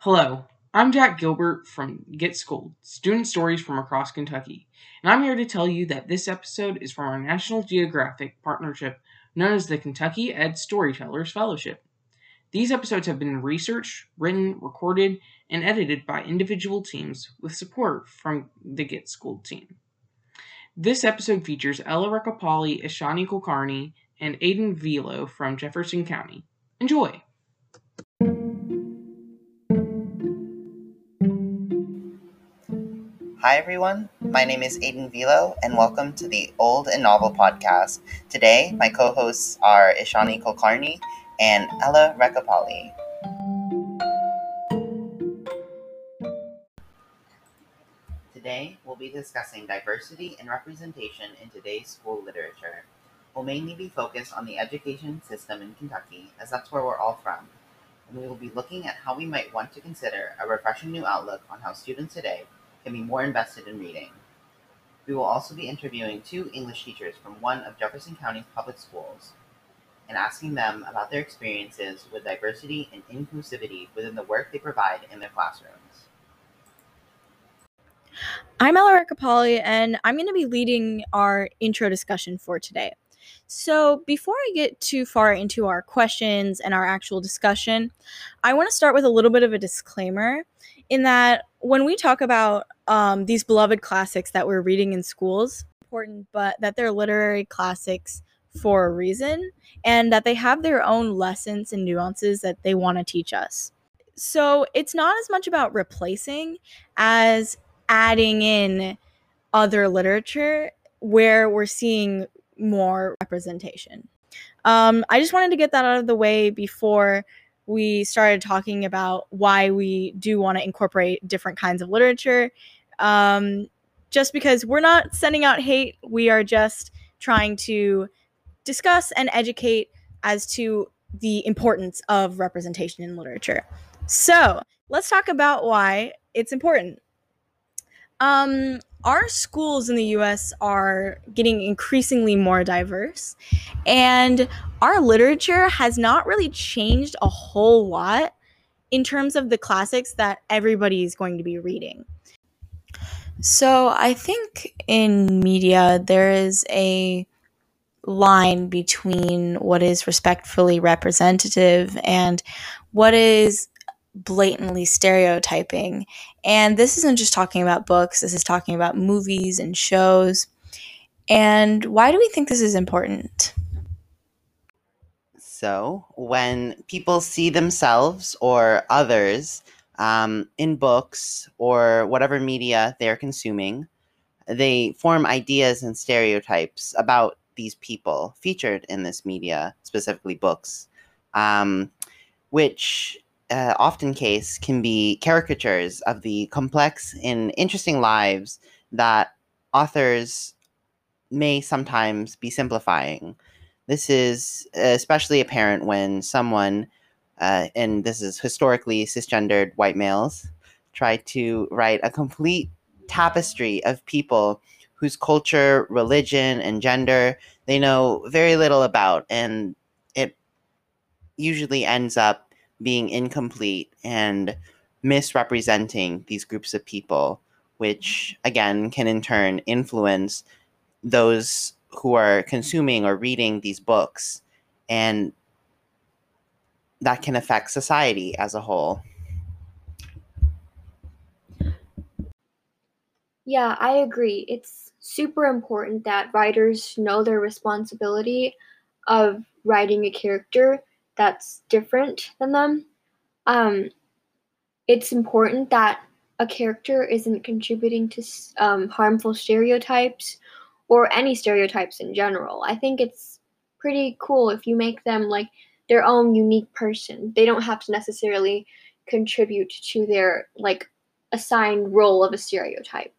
Hello, I'm Jack Gilbert from Get Schooled, Student Stories from Across Kentucky, and I'm here to tell you that this episode is from our National Geographic partnership known as the Kentucky Ed Storytellers Fellowship. These episodes have been researched, written, recorded, and edited by individual teams with support from the Get Schooled team. This episode features Ella Recapali, Ishani Kulkarni, and Aiden Velo from Jefferson County. Enjoy! Hi everyone, my name is Aiden Velo and welcome to the Old and Novel podcast. Today, my co-hosts are Ishani Kulkarni and Ella Rekapali. Discussing diversity and representation in today's school literature. We'll mainly be focused on the education system in Kentucky, as that's where we're all from. And we will be looking at how we might want to consider a refreshing new outlook on how students today can be more invested in reading. We will also be interviewing two English teachers from one of Jefferson County's public schools and asking them about their experiences with diversity and inclusivity within the work they provide in their classrooms. I'm Ella Recapali, and I'm going to be leading our intro discussion for today. So, before I get too far into our questions and our actual discussion, I want to start with a little bit of a disclaimer in that when we talk about um, these beloved classics that we're reading in schools, important, but that they're literary classics for a reason and that they have their own lessons and nuances that they want to teach us. So it's not as much about replacing as adding in other literature where we're seeing more representation. Um, I just wanted to get that out of the way before we started talking about why we do want to incorporate different kinds of literature. Um, just because we're not sending out hate, we are just trying to discuss and educate as to the importance of representation in literature. So let's talk about why it's important. Um, our schools in the US are getting increasingly more diverse, and our literature has not really changed a whole lot in terms of the classics that everybody is going to be reading. So, I think in media, there is a line between what is respectfully representative and what is blatantly stereotyping. And this isn't just talking about books, this is talking about movies and shows. And why do we think this is important? So, when people see themselves or others um, in books or whatever media they're consuming, they form ideas and stereotypes about these people featured in this media, specifically books, um, which uh, often case can be caricatures of the complex and interesting lives that authors may sometimes be simplifying. This is especially apparent when someone, uh, and this is historically cisgendered white males, try to write a complete tapestry of people whose culture, religion, and gender they know very little about, and it usually ends up being incomplete and misrepresenting these groups of people, which again can in turn influence those who are consuming or reading these books. And that can affect society as a whole. Yeah, I agree. It's super important that writers know their responsibility of writing a character that's different than them. Um, it's important that a character isn't contributing to um, harmful stereotypes or any stereotypes in general. I think it's pretty cool if you make them like their own unique person. They don't have to necessarily contribute to their like assigned role of a stereotype.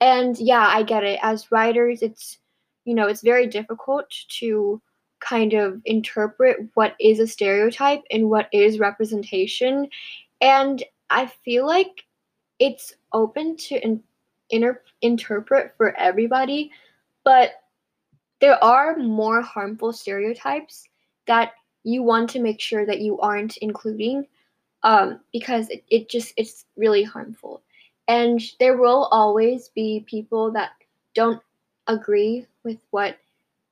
And yeah, I get it. As writers, it's you know, it's very difficult to kind of interpret what is a stereotype and what is representation. And I feel like it's open to inter- interpret for everybody, but there are more harmful stereotypes that you want to make sure that you aren't including um, because it, it just it's really harmful and there will always be people that don't agree with what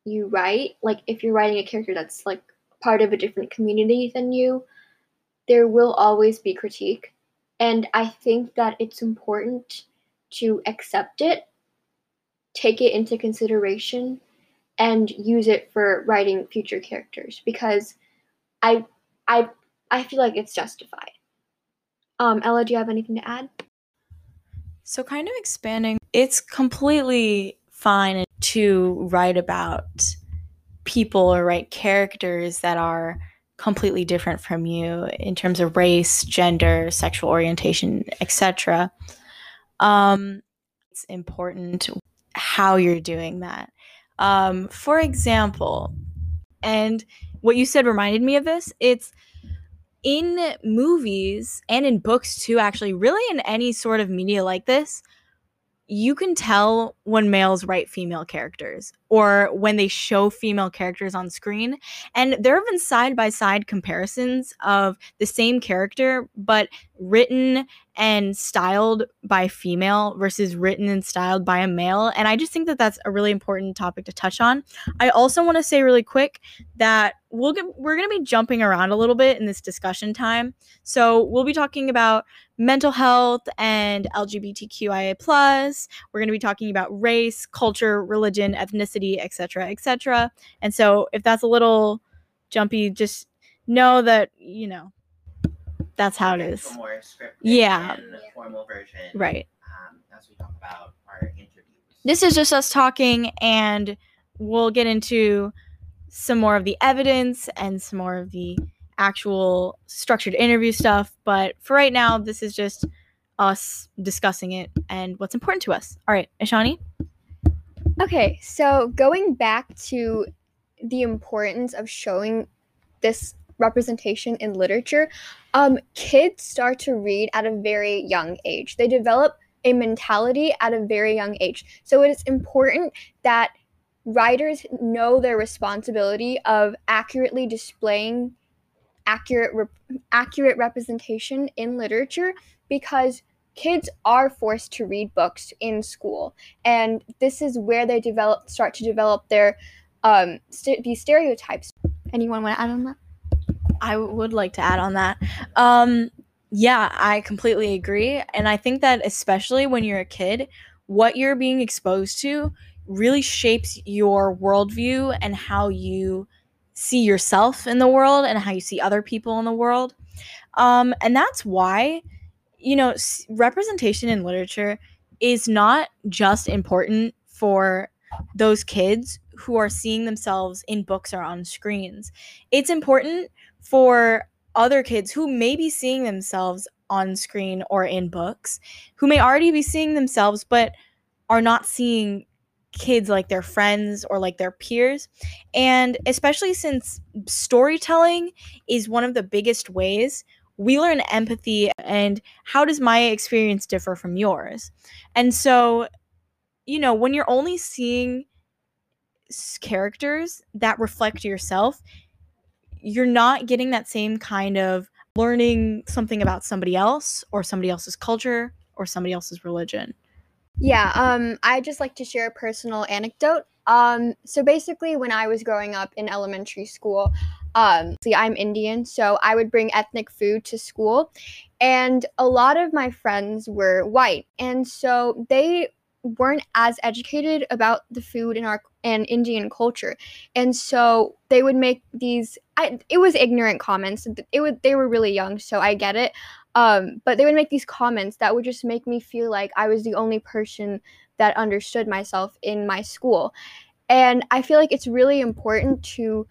you write like if you're writing a character that's like part of a different community than you there will always be critique. And i think that it's important to accept it take it into consideration and use it for writing future characters because i i i feel like it's justified. Um ella do you have anything to add? So, kind of expanding, it's completely fine to write about people or write characters that are completely different from you in terms of race, gender, sexual orientation, etc. Um, it's important how you're doing that. Um, for example, and what you said reminded me of this. It's in movies and in books too, actually, really in any sort of media like this, you can tell when males write female characters or when they show female characters on screen. And there have been side by side comparisons of the same character, but written and styled by female versus written and styled by a male. And I just think that that's a really important topic to touch on. I also want to say really quick that we'll get, we're going to be jumping around a little bit in this discussion time. So we'll be talking about mental health and LGBTQIA plus. We're going to be talking about race, culture, religion, ethnicity, etc., etc. And so if that's a little jumpy, just know that you know that's how it Get is. into a more scripted Yeah. and formal version. Right. Um, as we talk about our interviews. This is just us talking, and we'll get into some more of the evidence and some more of the actual structured interview stuff. But for right now, this is just us discussing it and what's important to us. All right, Ishani? Okay, so going back to the importance of showing this representation in literature, um, kids start to read at a very young age. They develop a mentality at a very young age. So it is important that writers know their responsibility of accurately displaying accurate accurate representation in literature because kids are forced to read books in school and this is where they develop start to develop their um st- these stereotypes anyone want to add on that I would like to add on that. Um, yeah, I completely agree. And I think that especially when you're a kid, what you're being exposed to really shapes your worldview and how you see yourself in the world and how you see other people in the world. Um, and that's why, you know, s- representation in literature is not just important for those kids who are seeing themselves in books or on screens. It's important for other kids who may be seeing themselves on screen or in books, who may already be seeing themselves but are not seeing kids like their friends or like their peers. And especially since storytelling is one of the biggest ways we learn empathy and how does my experience differ from yours? And so, you know, when you're only seeing characters that reflect yourself, you're not getting that same kind of learning something about somebody else or somebody else's culture or somebody else's religion. Yeah, um, I just like to share a personal anecdote. Um, so basically, when I was growing up in elementary school, um, see, I'm Indian, so I would bring ethnic food to school, and a lot of my friends were white, and so they weren't as educated about the food in our and Indian culture, and so they would make these. I, it was ignorant comments. It would they were really young, so I get it. Um, but they would make these comments that would just make me feel like I was the only person that understood myself in my school. And I feel like it's really important to,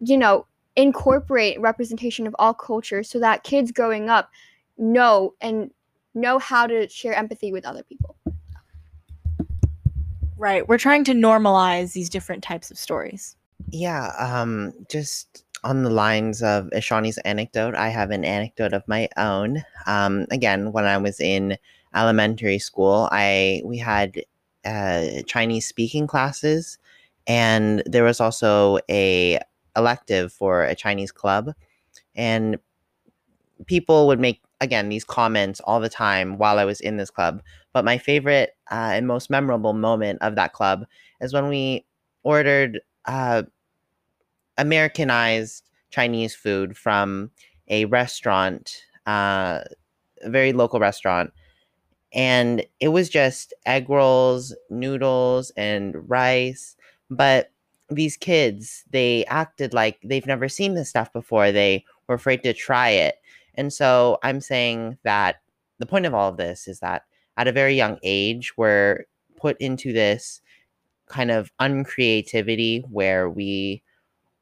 you know, incorporate representation of all cultures so that kids growing up know and know how to share empathy with other people. Right. We're trying to normalize these different types of stories. Yeah, um, just on the lines of Ishani's anecdote, I have an anecdote of my own. Um, again, when I was in elementary school, I we had uh, Chinese speaking classes, and there was also a elective for a Chinese club, and people would make again these comments all the time while I was in this club. But my favorite uh, and most memorable moment of that club is when we ordered uh, Americanized Chinese food from a restaurant, uh, a very local restaurant. And it was just egg rolls, noodles, and rice. But these kids, they acted like they've never seen this stuff before. They were afraid to try it. And so I'm saying that the point of all of this is that at a very young age, we're put into this kind of uncreativity where we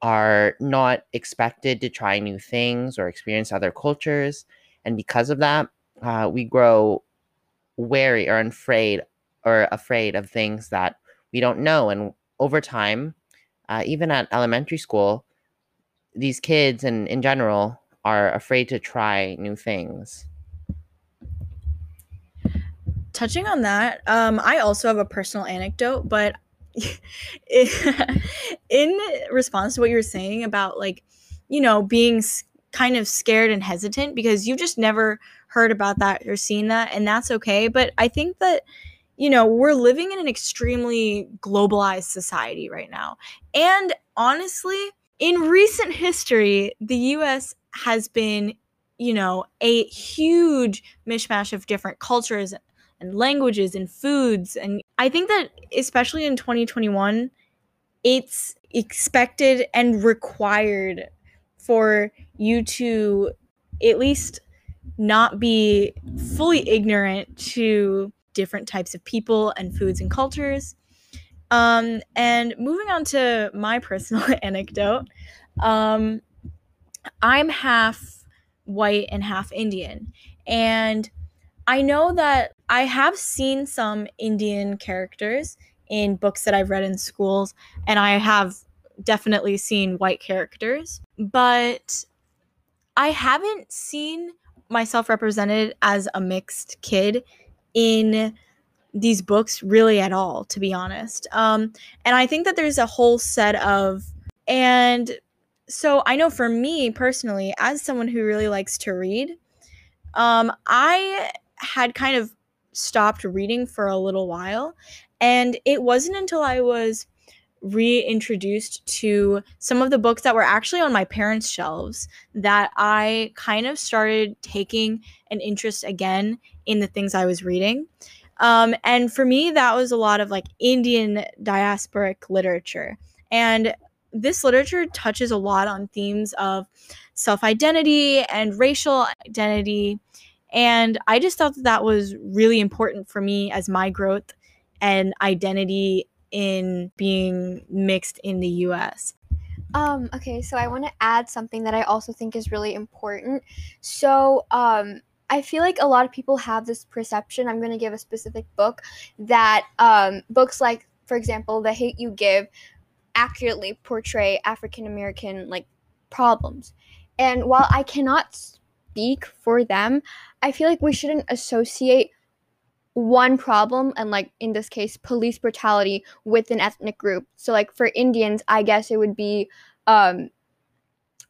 are not expected to try new things or experience other cultures. And because of that, uh, we grow wary or afraid or afraid of things that we don't know. And over time, uh, even at elementary school, these kids and in general are afraid to try new things. Touching on that, um, I also have a personal anecdote, but in response to what you were saying about like, you know, being kind of scared and hesitant because you just never heard about that or seen that, and that's okay. But I think that you know, we're living in an extremely globalized society right now. And honestly, in recent history, the US has been, you know, a huge mishmash of different cultures and languages and foods. And I think that, especially in 2021, it's expected and required for you to at least not be fully ignorant to different types of people and foods and cultures. Um, and moving on to my personal anecdote, um, I'm half white and half Indian. And I know that I have seen some Indian characters in books that I've read in schools, and I have definitely seen white characters, but I haven't seen myself represented as a mixed kid in these books really at all, to be honest. Um, and I think that there's a whole set of, and so I know for me personally, as someone who really likes to read, um, I had kind of stopped reading for a little while. And it wasn't until I was reintroduced to some of the books that were actually on my parents' shelves that I kind of started taking an interest again in the things I was reading. Um, and for me, that was a lot of like Indian diasporic literature. And this literature touches a lot on themes of self identity and racial identity. And I just thought that that was really important for me as my growth and identity in being mixed in the US. Um, okay, so I want to add something that I also think is really important. So, um, I feel like a lot of people have this perception. I'm going to give a specific book that um, books like, for example, The Hate You Give accurately portray African American like problems. And while I cannot speak for them, I feel like we shouldn't associate one problem and like in this case police brutality with an ethnic group. So like for Indians, I guess it would be um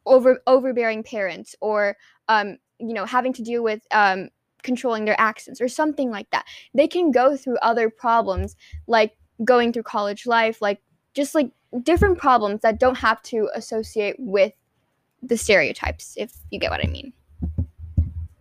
over overbearing parents or um you know having to deal with um controlling their accents or something like that. They can go through other problems like going through college life, like just like different problems that don't have to associate with the stereotypes, if you get what I mean.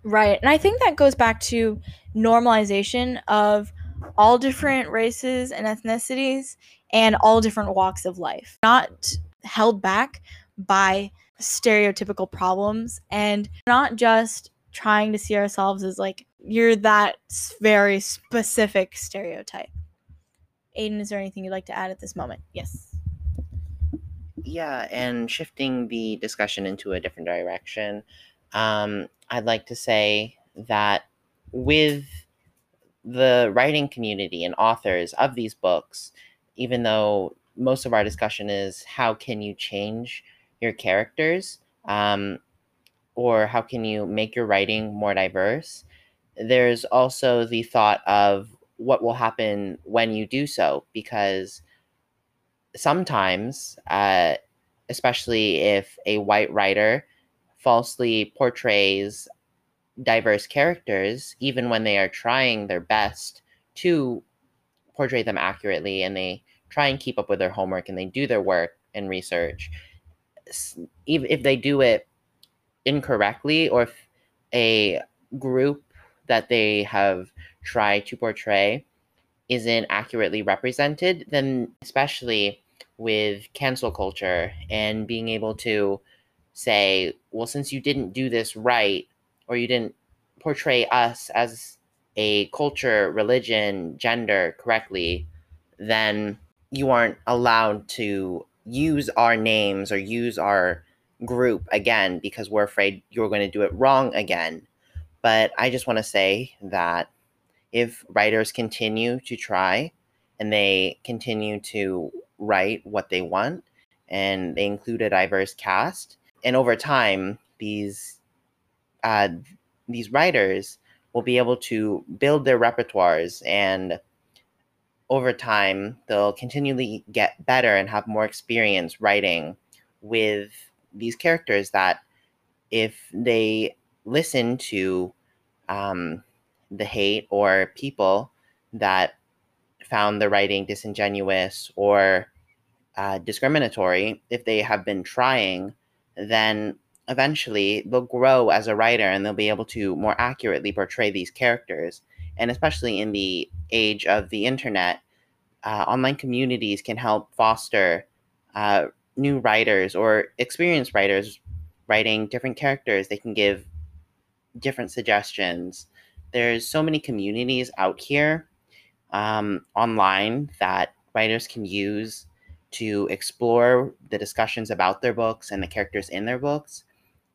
Right. And I think that goes back to normalization of all different races and ethnicities and all different walks of life, not held back by stereotypical problems and not just trying to see ourselves as like you're that very specific stereotype. Aiden, is there anything you'd like to add at this moment? Yes. Yeah, and shifting the discussion into a different direction, um, I'd like to say that with the writing community and authors of these books, even though most of our discussion is how can you change your characters? Um, or how can you make your writing more diverse, there's also the thought of what will happen when you do so, because sometimes, uh, especially if a white writer falsely portrays diverse characters, even when they are trying their best to portray them accurately and they try and keep up with their homework and they do their work and research, even if they do it incorrectly or if a group that they have tried to portray isn't accurately represented, then especially with cancel culture and being able to say, well, since you didn't do this right, or you didn't portray us as a culture, religion, gender correctly, then you aren't allowed to use our names or use our group again because we're afraid you're going to do it wrong again. But I just want to say that if writers continue to try and they continue to write what they want and they include a diverse cast, and over time, these uh, these writers will be able to build their repertoires and over time they'll continually get better and have more experience writing with these characters that if they listen to um, the hate or people that found the writing disingenuous or uh, discriminatory, if they have been trying, then eventually they'll grow as a writer and they'll be able to more accurately portray these characters. And especially in the age of the internet, uh, online communities can help foster uh, new writers or experienced writers writing different characters. They can give different suggestions. There's so many communities out here um, online that writers can use to explore the discussions about their books and the characters in their books.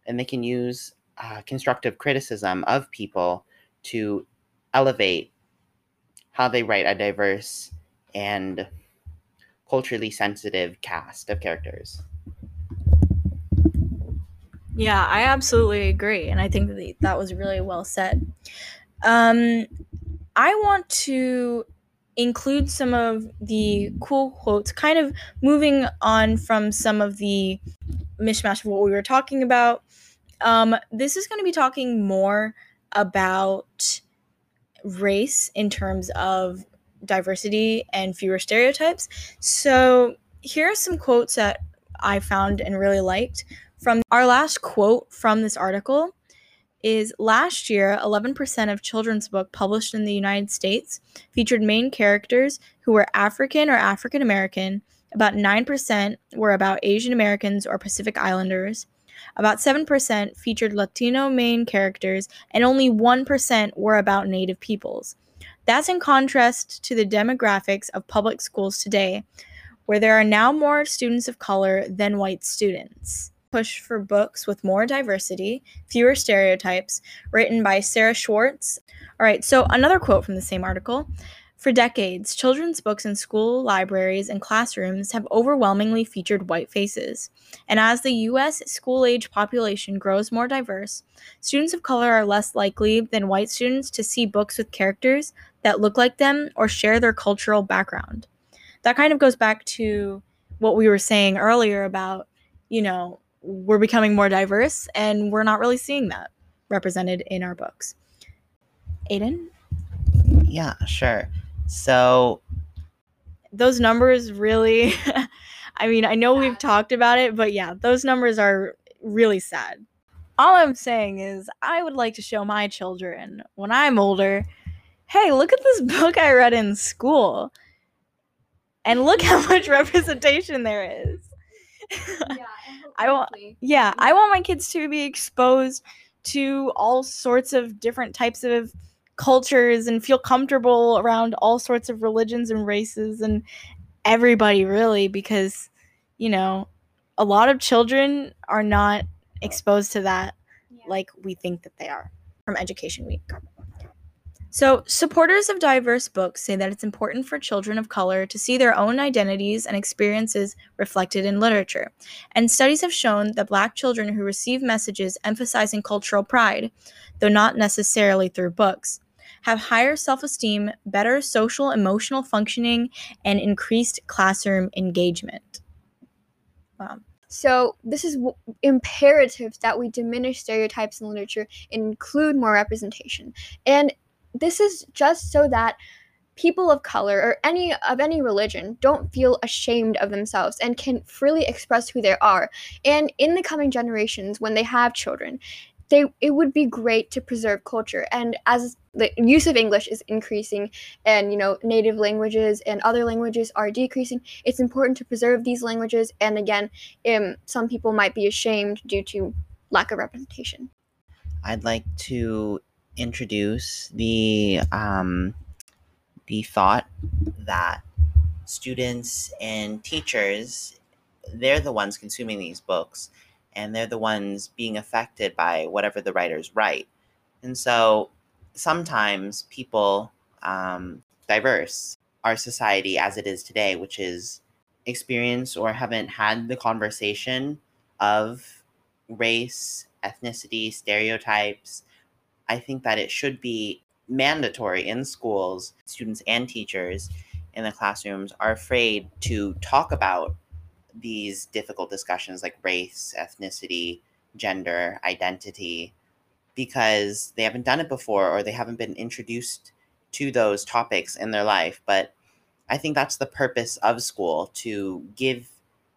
And they can use uh, constructive criticism of people to elevate how they write a diverse and culturally sensitive cast of characters. Yeah, I absolutely agree. And I think that that was really well said. Um, I want to include some of the cool quotes, kind of moving on from some of the mishmash of what we were talking about. Um, this is going to be talking more about race in terms of diversity and fewer stereotypes. So, here are some quotes that I found and really liked from our last quote from this article is last year 11% of children's book published in the United States featured main characters who were African or African American. About 9% were about Asian Americans or Pacific Islanders. About 7% featured Latino main characters, and only 1% were about Native peoples. That's in contrast to the demographics of public schools today, where there are now more students of color than white students push for books with more diversity, fewer stereotypes, written by Sarah Schwartz. All right, so another quote from the same article. For decades, children's books in school libraries and classrooms have overwhelmingly featured white faces. And as the U.S. school age population grows more diverse, students of color are less likely than white students to see books with characters that look like them or share their cultural background. That kind of goes back to what we were saying earlier about, you know, we're becoming more diverse and we're not really seeing that represented in our books. Aiden? Yeah, sure. So those numbers really I mean, I know we've talked about it, but yeah, those numbers are really sad. All I'm saying is I would like to show my children when I'm older, hey, look at this book I read in school. And look how much representation there is. Yeah, I want yeah, I want my kids to be exposed to all sorts of different types of cultures and feel comfortable around all sorts of religions and races and everybody really because you know, a lot of children are not exposed to that Yeah. like we think that they are from education week. So, supporters of diverse books say that it's important for children of color to see their own identities and experiences reflected in literature. And studies have shown that Black children who receive messages emphasizing cultural pride, though not necessarily through books, have higher self esteem, better social emotional functioning, and increased classroom engagement. Wow. So, this is w- imperative that we diminish stereotypes in literature and include more representation. And this is just so that people of color or any of any religion don't feel ashamed of themselves and can freely express who they are. And in the coming generations when they have children, they it would be great to preserve culture. And as the use of english is increasing and you know native languages and other languages are decreasing it's important to preserve these languages. And again um, some people might be ashamed due to lack of representation. I'd like to introduce the um, the thought that students and teachers they're the ones consuming these books and they're the ones being affected by whatever the writers write and so sometimes people um, diverse our society as it is today which is experience or haven't had the conversation of race ethnicity stereotypes I think that it should be mandatory in schools. Students and teachers in the classrooms are afraid to talk about these difficult discussions like race, ethnicity, gender, identity, because they haven't done it before or they haven't been introduced to those topics in their life. But I think that's the purpose of school to give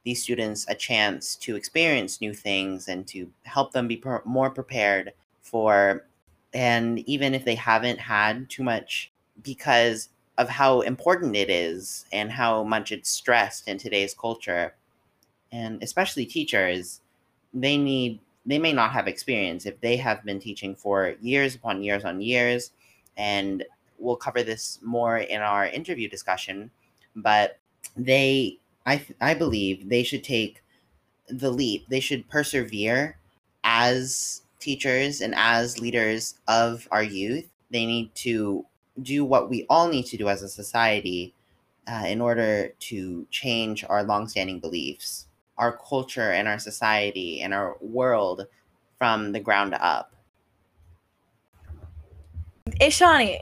these students a chance to experience new things and to help them be per- more prepared for and even if they haven't had too much because of how important it is and how much it's stressed in today's culture and especially teachers they need they may not have experience if they have been teaching for years upon years on years. And we'll cover this more in our interview discussion but they i i believe they should take the leap. They should persevere as teachers and as leaders of our youth, they need to do what we all need to do as a society uh, in order to change our longstanding beliefs, our culture, and our society and our world from the ground up. Ishani.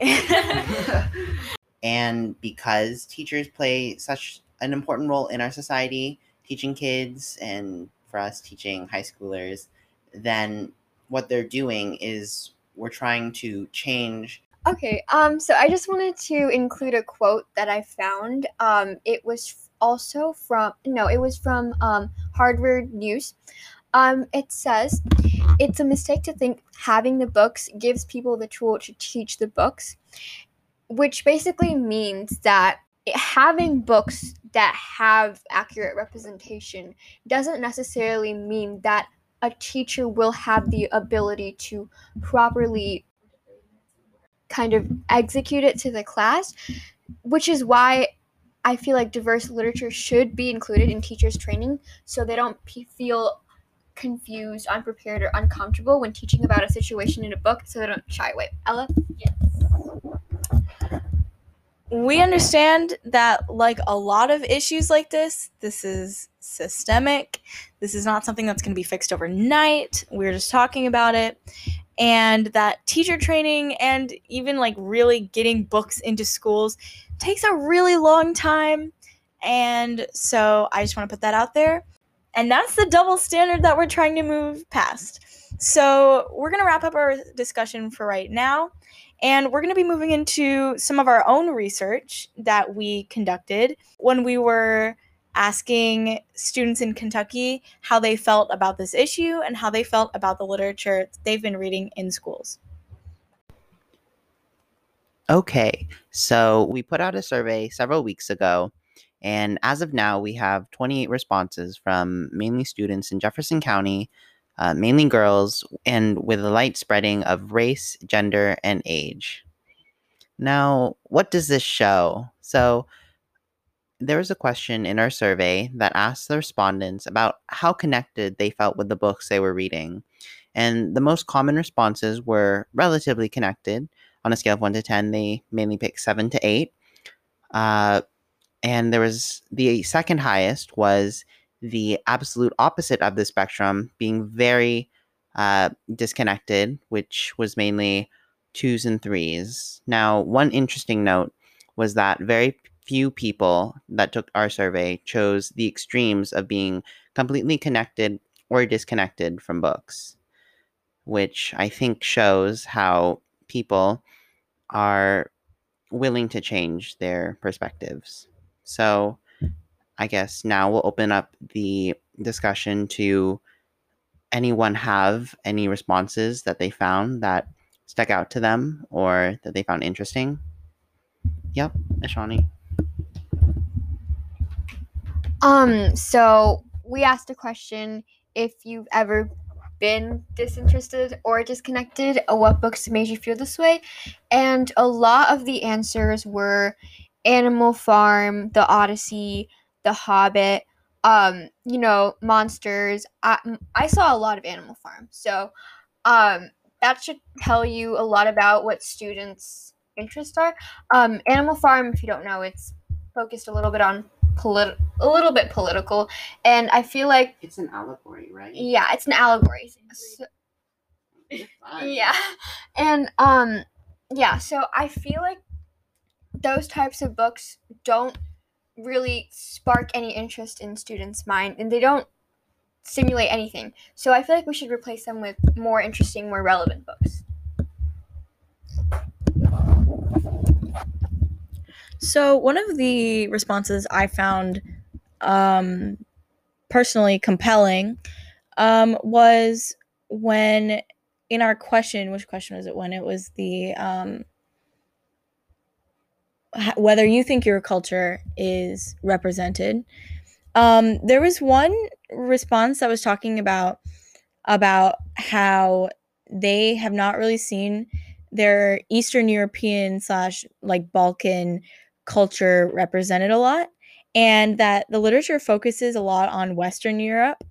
and because teachers play such an important role in our society, teaching kids and for us teaching high schoolers, then what they're doing is we're trying to change Okay, um, so I just wanted to include a quote that I found. Um, it was also from no, it was from um, Harvard News. Um, it says, "It's a mistake to think having the books gives people the tool to teach the books," which basically means that having books that have accurate representation doesn't necessarily mean that a teacher will have the ability to properly kind of execute it to the class, which is why I feel like diverse literature should be included in teachers' training so they don't p- feel confused, unprepared, or uncomfortable when teaching about a situation in a book so they don't shy away. Ella? Yes. We understand that like a lot of issues like this this is systemic. This is not something that's going to be fixed overnight. We're just talking about it. And that teacher training and even like really getting books into schools takes a really long time. And so i just want to put that out there. And that's the double standard that we're trying to move past. So we're going to wrap up our discussion for right now and we're going to be moving into some of our own research that we conducted when we were asking students in Kentucky how they felt about this issue and how they felt about the literature they've been reading in schools. Okay, so we put out a survey several weeks ago, and as of now, we have 28 responses from mainly students in Jefferson County, uh, mainly girls, and with a light spreading of race, gender, and age. Now, what does this show? So, there was a question in our survey that asked the respondents about how connected they felt with the books they were reading. And the most common responses were relatively connected, on a scale of 1 to 10, they mainly picked 7 to 8. Uh, and there was the second highest was the absolute opposite of the spectrum, being very uh, disconnected, which was mainly twos and threes. Now, one interesting note was that very few people that took our survey chose the extremes of being completely connected or disconnected from books, which I think shows how people are willing to change their perspectives. So, I guess now we'll open up the discussion to anyone have any responses that they found that stuck out to them or that they found interesting. Yep, Ishani. Um, so we asked a question if you've ever been disinterested or disconnected, uh, what books made you feel this way? And a lot of the answers were Animal Farm, The Odyssey, The Hobbit, um, you know, monsters. I, I saw a lot of Animal Farm. So, um, that should tell you a lot about what students' interests are. Um, Animal Farm, if you don't know, it's focused a little bit on polit- a little bit political, and I feel like It's an allegory, right? yeah, it's an allegory. So- yeah, and um, yeah. So I feel like those types of books don't really spark any interest in students' mind, and they don't stimulate anything. So I feel like we should replace them with more interesting, more relevant books. So one of the responses I found um, personally compelling um, was when in our question, which question was it? When it was the um, whether you think your culture is represented. Um, there was one response that was talking about about how they have not really seen their Eastern European slash like Balkan culture represented a lot, and that the literature focuses a lot on Western Europe.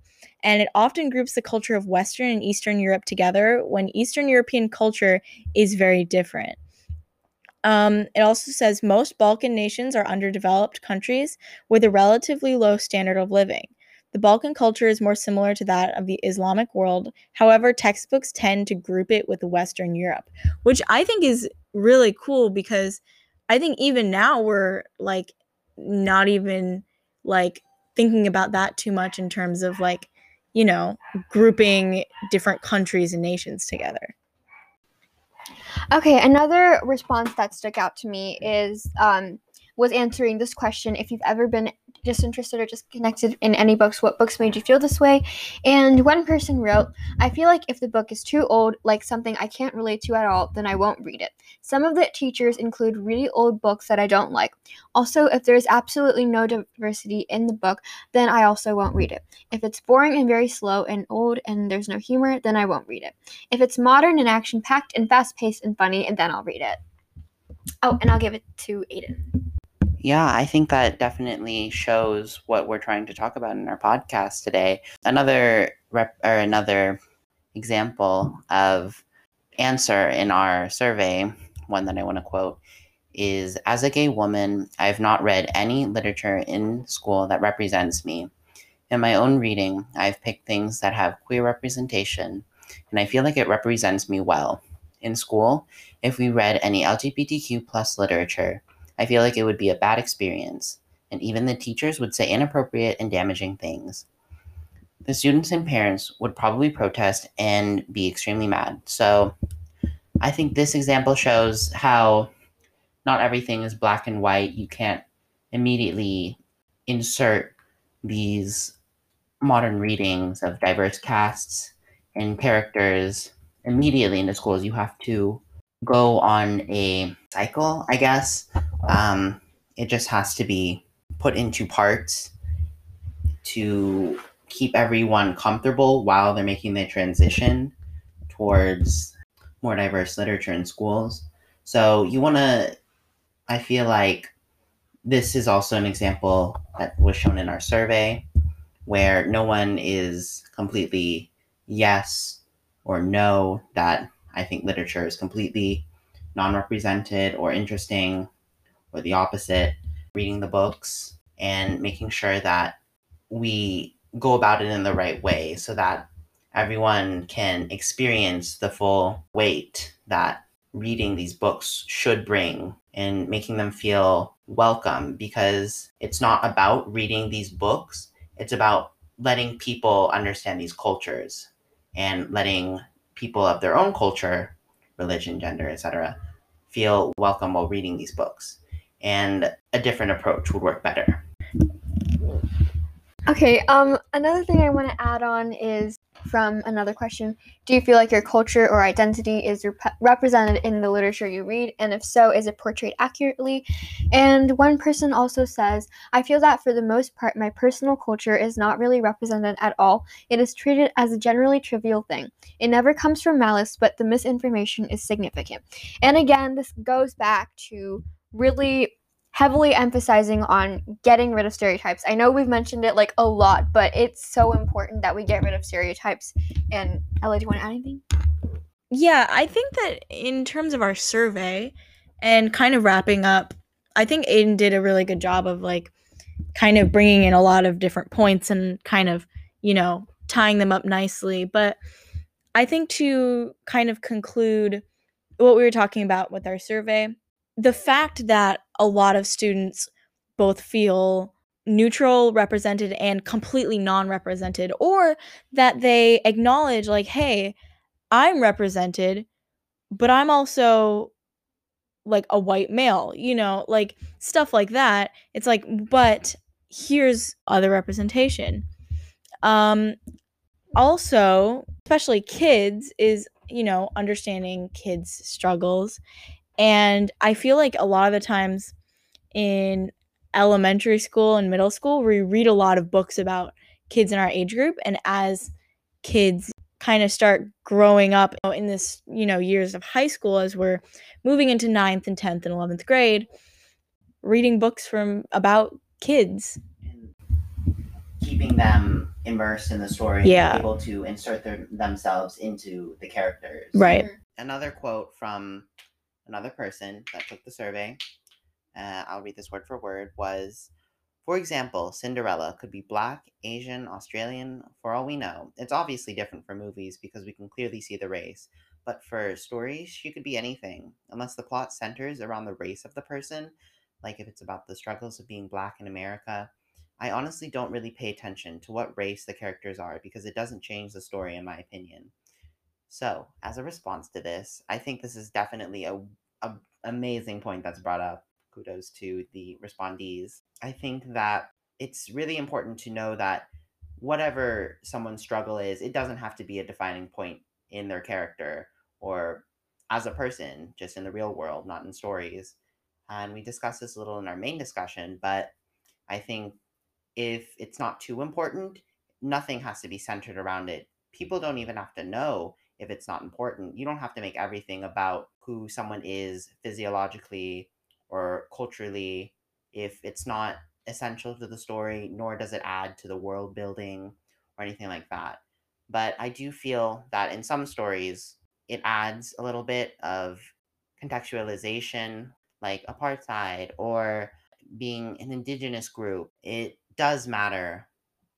And it often groups the culture of Western and Eastern Europe together when Eastern European culture is very different. Um, it also says most Balkan nations are underdeveloped countries with a relatively low standard of living. The Balkan culture is more similar to that of the Islamic world. However, textbooks tend to group it with Western Europe, which I think is really cool because I think even now we're like not even like thinking about that too much in terms of like, you know, grouping different countries and nations together. Okay, another response that stuck out to me is um, was answering this question: if you've ever been disinterested or disconnected in any books, what books made you feel this way? And one person wrote, "I feel like if the book is too old, like something I can't relate to at all, then I won't read it. Some of the teachers include really old books that I don't like. Also, if there's absolutely no diversity in the book, then I also won't read it. If it's boring and very slow and old and there's no humor, then I won't read it. If it's modern and action packed and fast paced and funny, and then I'll read it. Oh, and I'll give it to Aiden. Yeah, I think that definitely shows what we're trying to talk about in our podcast today. Another rep or another example of answer in our survey, one that I want to quote, is as a gay woman, I have not read any literature in school that represents me. In my own reading, I've picked things that have queer representation, and I feel like it represents me well. In school, if we read any LGBTQ plus literature, I feel like it would be a bad experience, and even the teachers would say inappropriate and damaging things. The students and parents would probably protest and be extremely mad. So, I think this example shows how not everything is black and white. You can't immediately insert these modern readings of diverse casts and characters immediately into schools. You have to go on a cycle, I guess. Um, it just has to be put into parts to keep everyone comfortable while they're making the transition towards more diverse literature in schools. So you want to, I feel like this is also an example that was shown in our survey where no one is completely yes or no that I think literature is completely non represented or interesting or the opposite, reading the books and making sure that we go about it in the right way so that everyone can experience the full weight that reading these books should bring and making them feel welcome because it's not about reading these books, it's about letting people understand these cultures and letting people of their own culture, religion, gender, etc., feel welcome while reading these books. And a different approach would work better. Okay, um, another thing I want to add on is from another question Do you feel like your culture or identity is rep- represented in the literature you read? And if so, is it portrayed accurately? And one person also says, I feel that for the most part, my personal culture is not really represented at all. It is treated as a generally trivial thing. It never comes from malice, but the misinformation is significant. And again, this goes back to really heavily emphasizing on getting rid of stereotypes. I know we've mentioned it like a lot, but it's so important that we get rid of stereotypes. And Ella, do you want to add anything? Yeah, I think that in terms of our survey and kind of wrapping up, I think Aiden did a really good job of like kind of bringing in a lot of different points and kind of, you know, tying them up nicely. But I think to kind of conclude what we were talking about with our survey, the fact that a lot of students both feel neutral represented and completely non-represented or that they acknowledge like hey i'm represented but i'm also like a white male you know like stuff like that. It's like but here's other representation. Um also especially kids is you know understanding kids struggles and i feel like a lot of the times in elementary school and middle school, we read a lot of books about kids in our age group. And as kids kind of start growing up in this, you know, years of high school, as we're moving into ninth and 10th and 11th grade, reading books from about kids. And keeping them immersed in the story, yeah. able to insert their, themselves into the characters. Right. Another quote from another person that took the survey uh, I'll read this word for word, was for example, Cinderella could be black, Asian, Australian, for all we know. It's obviously different for movies because we can clearly see the race. But for stories, she could be anything, unless the plot centers around the race of the person, like if it's about the struggles of being black in America. I honestly don't really pay attention to what race the characters are because it doesn't change the story, in my opinion. So, as a response to this, I think this is definitely a, a amazing point that's brought up kudos to the respondees. I think that it's really important to know that whatever someone's struggle is, it doesn't have to be a defining point in their character or as a person, just in the real world, not in stories. And we discussed this a little in our main discussion, but I think if it's not too important, nothing has to be centered around it. People don't even have to know if it's not important. You don't have to make everything about who someone is physiologically or culturally if it's not essential to the story, nor does it add to the world building or anything like that. But I do feel that in some stories, it adds a little bit of contextualization, like apartheid or being an indigenous group. It does matter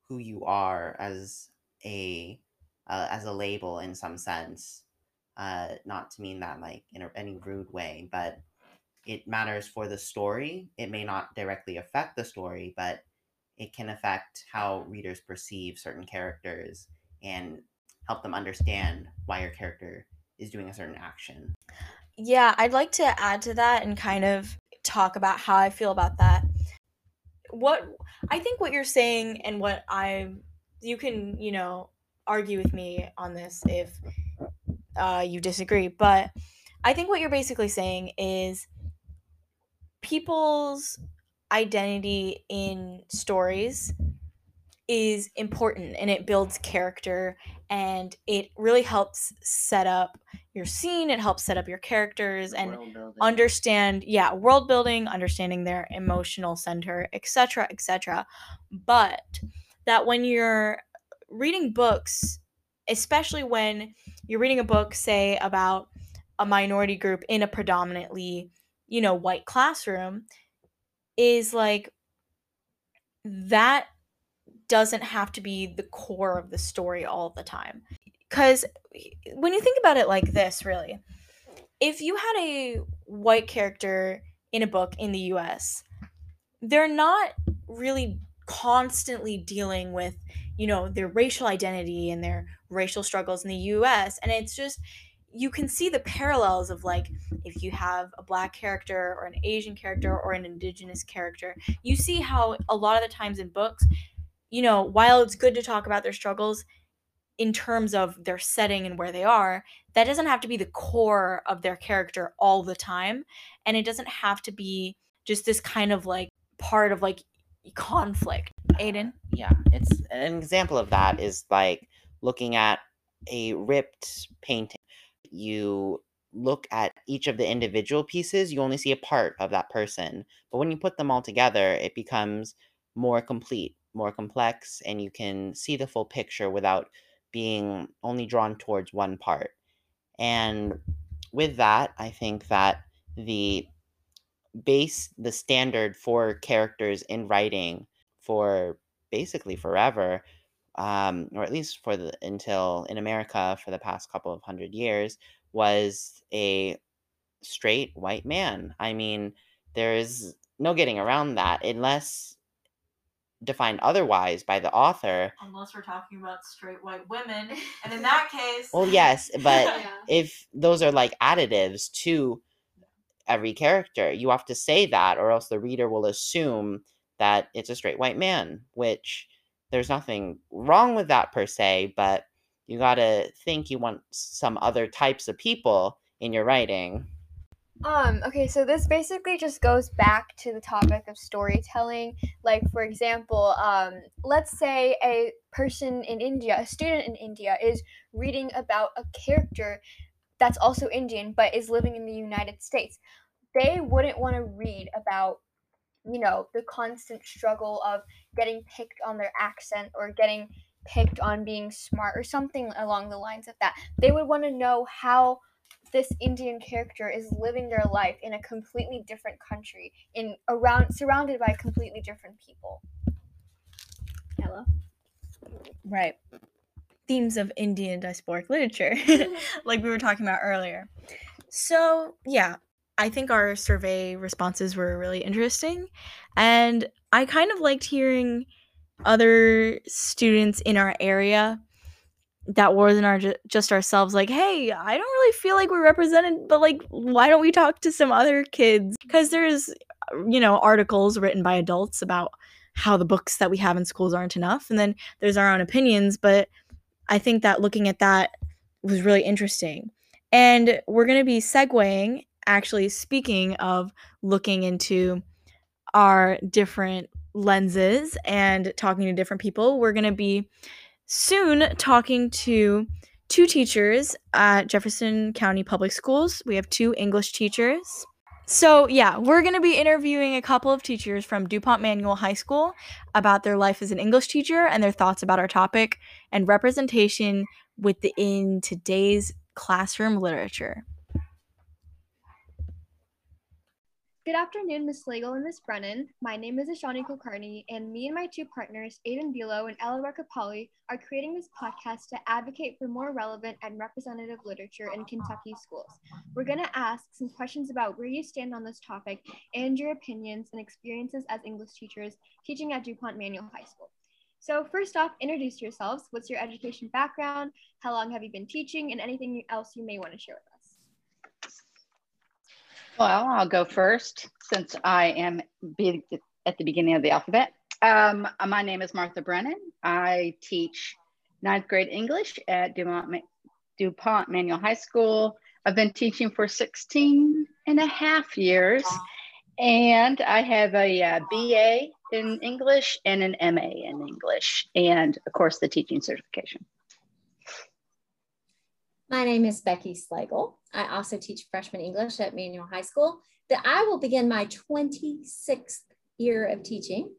who you are as a uh, as a label in some sense. Uh, not to mean that like in any rude way, but it matters for the story. It may not directly affect the story, but it can affect how readers perceive certain characters and help them understand why your character is doing a certain action. Yeah, I'd like to add to that and kind of talk about how I feel about that. What I think what you're saying and what I you can, you know, argue with me on this if uh, you disagree, but I think what you're basically saying is people's identity in stories is important and it builds character and it really helps set up your scene it helps set up your characters and understand yeah world building understanding their emotional center etc etc but that when you're reading books especially when you're reading a book say about a minority group in a predominantly, you know, white classroom is like that doesn't have to be the core of the story all the time. Because when you think about it like this, really, if you had a white character in a book in the US, they're not really constantly dealing with, you know, their racial identity and their racial struggles in the US. And it's just, you can see the parallels of like if you have a black character or an Asian character or an indigenous character, you see how a lot of the times in books, you know, while it's good to talk about their struggles in terms of their setting and where they are, that doesn't have to be the core of their character all the time. And it doesn't have to be just this kind of like part of like conflict. Aiden? Yeah, it's an example of that is like looking at a ripped painting. You look at each of the individual pieces, you only see a part of that person. But when you put them all together, it becomes more complete, more complex, and you can see the full picture without being only drawn towards one part. And with that, I think that the base, the standard for characters in writing for basically forever, um, or at least for the until in America for the past couple of hundred years, was a straight white man. I mean, there is no getting around that unless defined otherwise by the author. Unless we're talking about straight white women. And in that case. Well, yes, but Yeah. if those are like additives to every character, you have to say that, or else the reader will assume that it's a straight white man, which there's nothing wrong with that per se, but you gotta think you want some other types of people in your writing. Um, okay, so this basically just goes back to the topic of storytelling. Like, for example, um, let's say a person in India, a student in India, is reading about a character that's also Indian but is living in the United States. They wouldn't want to read about, you know, the constant struggle of getting picked on their accent or getting picked on being smart or something along the lines of that. They would want to know how this Indian character is living their life in a completely different country, in around surrounded by completely different people. Hello. Right. Themes of Indian diasporic literature, like we were talking about earlier. So, yeah, I think our survey responses were really interesting. And I kind of liked hearing other students in our area that wasn't our just ourselves like hey i don't really feel like we're represented but like why don't we talk to some other kids because there's you know articles written by adults about how the books that we have in schools aren't enough and then there's our own opinions but i think that looking at that was really interesting and we're going to be segueing actually speaking of looking into our different lenses and talking to different people we're going to be soon talking to two teachers at Jefferson County Public Schools. We have two English teachers. So, yeah, we're going to be interviewing a couple of teachers from DuPont Manual High School about their life as an English teacher and their thoughts about our topic and representation within today's classroom literature. Good afternoon, Ms. Slagle and Ms. Brennan. My name is Ashani Kulkarni, and me and my two partners, Aiden Bilo and Ella Kapali, are creating this podcast to advocate for more relevant and representative literature in Kentucky schools. We're going to ask some questions about where you stand on this topic and your opinions and experiences as English teachers teaching at DuPont Manual High School. So, first off, introduce yourselves. What's your education background? How long have you been teaching? And anything else you may want to share with us. Well, I'll go first since I am at the beginning of the alphabet. Um, my name is Martha Brennan. I teach ninth grade English at DuPont, DuPont Manual High School. I've been teaching for 16 and a half years, and I have a uh, BA in English and an MA in English, and of course, the teaching certification. My name is Becky Slagle. I also teach freshman English at Manual High School. That I will begin my 26th year of teaching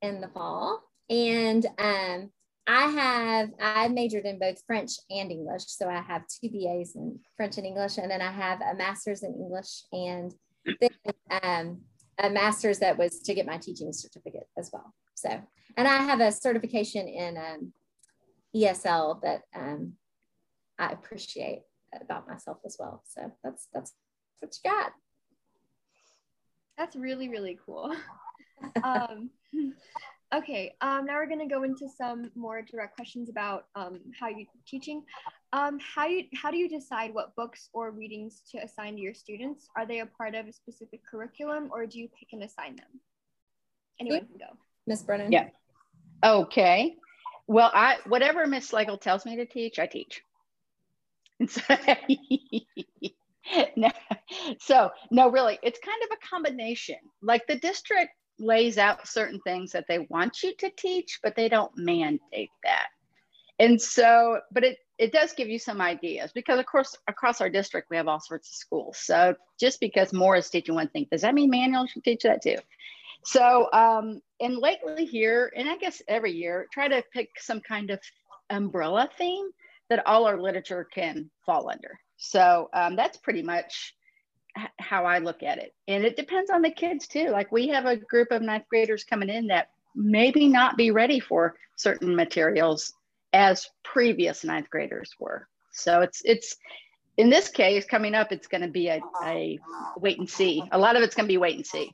in the fall. And um, I have I majored in both French and English, so I have two BAs in French and English, and then I have a master's in English and then, um, a master's that was to get my teaching certificate as well. So, and I have a certification in um, ESL that um, I appreciate about myself as well. So that's that's what you got. That's really really cool. um, okay, um, now we're gonna go into some more direct questions about um, how you teaching. Um, how you how do you decide what books or readings to assign to your students? Are they a part of a specific curriculum, or do you pick and assign them? Anyone can go. Miss Brennan. Yeah. Okay. Well, I whatever Miss Slagle tells me to teach, I teach. So, no, so no, really, it's kind of a combination. Like the district lays out certain things that they want you to teach, but they don't mandate that. And so, but it it does give you some ideas because of course across our district we have all sorts of schools. So just because Moore is teaching one thing, does that mean Manual should teach that too? So um, and lately here, and I guess every year, try to pick some kind of umbrella theme that all our literature can fall under. So um, that's pretty much how I look at it. And it depends on the kids too. Like we have a group of ninth graders coming in that maybe not be ready for certain materials as previous ninth graders were. So it's it's in this case coming up, it's going to be a, a wait and see. A lot of it's going to be wait and see.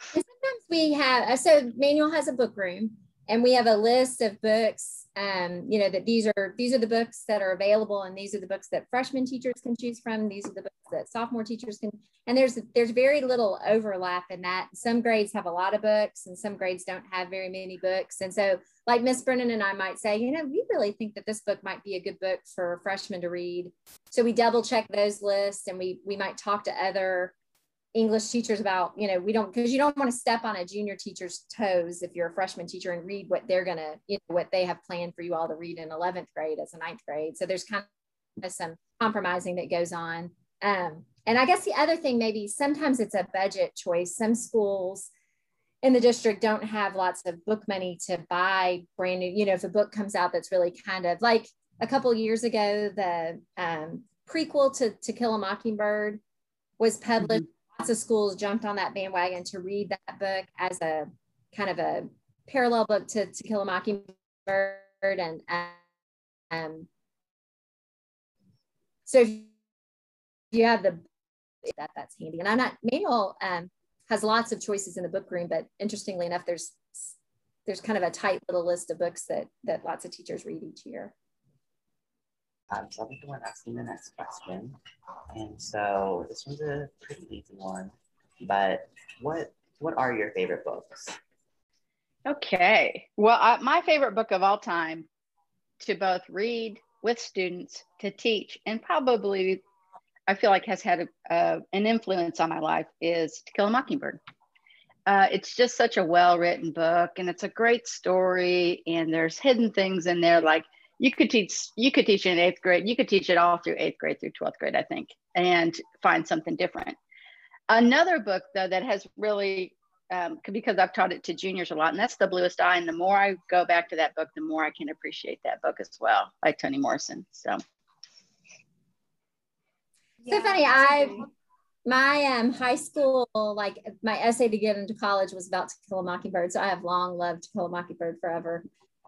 Sometimes we have so manual has a book room and we have a list of books um, you know that these are these are the books that are available and these are the books that freshman teachers can choose from these are the books that sophomore teachers can and there's there's very little overlap in that. Some grades have a lot of books and some grades don't have very many books. And so like miss brennan and i might say you know we really think that this book might be a good book for freshmen to read. So we double check those lists and we we might talk to other English teachers about, you know, we don't, because you don't want to step on a junior teacher's toes if you're a freshman teacher and read what they're going to, you know, what they have planned for you all to read in 11th grade as a ninth grade. So there's kind of some compromising that goes on. Um, and I guess the other thing, maybe sometimes it's a budget choice. Some schools in the district don't have lots of book money to buy brand new, you know, if a book comes out that's really kind of like a couple years ago, the um, prequel to To Kill a Mockingbird was published. Lots of schools jumped on that bandwagon to read that book as a kind of a parallel book to To Kill a Mockingbird. And um, so if you have the that that's handy. And I'm not manual um, has lots of choices in the book room, but interestingly enough, there's there's kind of a tight little list of books that that lots of teachers read each year. Um, so I'll be the one asking the next question. And so this one's a pretty easy one, but what what are your favorite books? Okay. Well, I, my favorite book of all time to both read with students, to teach, and probably I feel like has had a, an influence on my life is To Kill a Mockingbird. Uh, it's just such a well written book, and it's a great story, and there's hidden things in there like you could teach you could teach it in eighth grade you could teach it all through eighth grade through 12th grade i think and find something different. Another book though that has really um, because i've taught it to juniors a lot and that's the bluest eye and the more i go back to that book the more i can appreciate that book as well by toni morrison so. Yeah, so funny i my um, high school like my essay to get into college was about to kill a mockingbird so i have long loved to kill a mockingbird forever.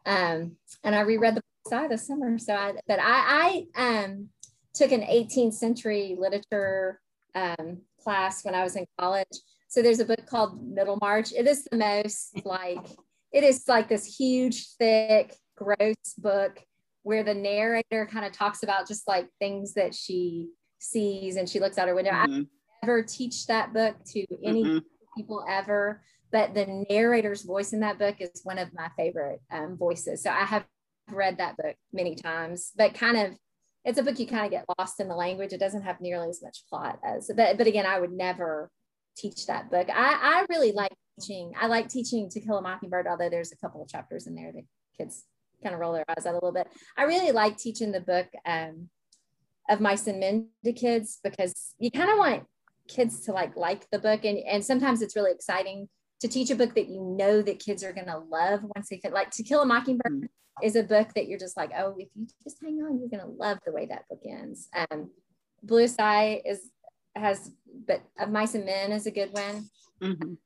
Um, and i reread the saw this summer. So I, but I, I um, took an 18th century literature um, class when I was in college. So there's a book called Middlemarch. It is the most like, it is like this huge, thick, gross book where the narrator kind of talks about just like things that she sees and she looks out her window. Mm-hmm. I never teach that book to any mm-hmm. people ever, but the narrator's voice in that book is one of my favorite um, voices. So I have read that book many times, but kind of it's a book you kind of get lost in the language. It doesn't have nearly as much plot as but but again, I would never teach that book. I, I really like teaching. I like teaching To Kill a Mockingbird, although there's a couple of chapters in there that kids kind of roll their eyes at a little bit. I really like teaching the book um, of Mice and Men to kids because you kind of want kids to like like the book and, and sometimes it's really exciting to teach a book that you know that kids are going to love once they fit like to kill a mockingbird Mhm. is a book that you're just like oh if you just hang on you're going to love the way that book ends um bluest eye is has but of mice and men is a good one Mhm.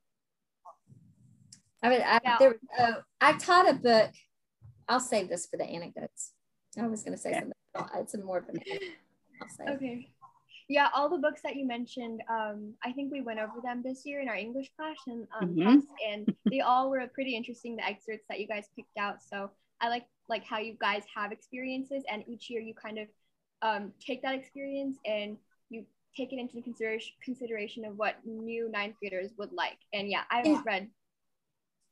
i mean, I, there, uh, I taught a book i'll save this for the anecdotes i was going to say Okay. something it's a more of an anecdote I'll say. Okay. Yeah, all the books that you mentioned, um, I think we went over them this year in our English class and um, Mhm. class, and they all were pretty interesting. The excerpts that you guys picked out. So I like like how you guys have experiences, and each year you kind of um, take that experience and you take it into consideration consideration of what new ninth graders would like. And yeah, I've Yeah. read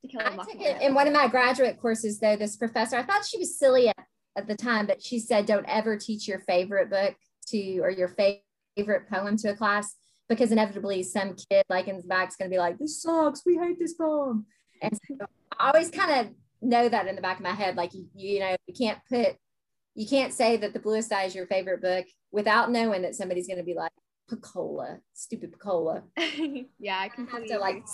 To Kill a I took Mockingbird. it in one of my graduate courses, though, this professor, I thought she was silly at, at the time, but she said, don't ever teach your favorite book to, or your fa- favorite poem to a class, because inevitably some kid like in the back is going to be like, this sucks. We hate this poem. And so I always kind of know that in the back of my head. Like, you, you know, you can't put, you can't say that the bluest eye is your favorite book without knowing that somebody's going to be like, Pecola, stupid Pecola. yeah, I You have to like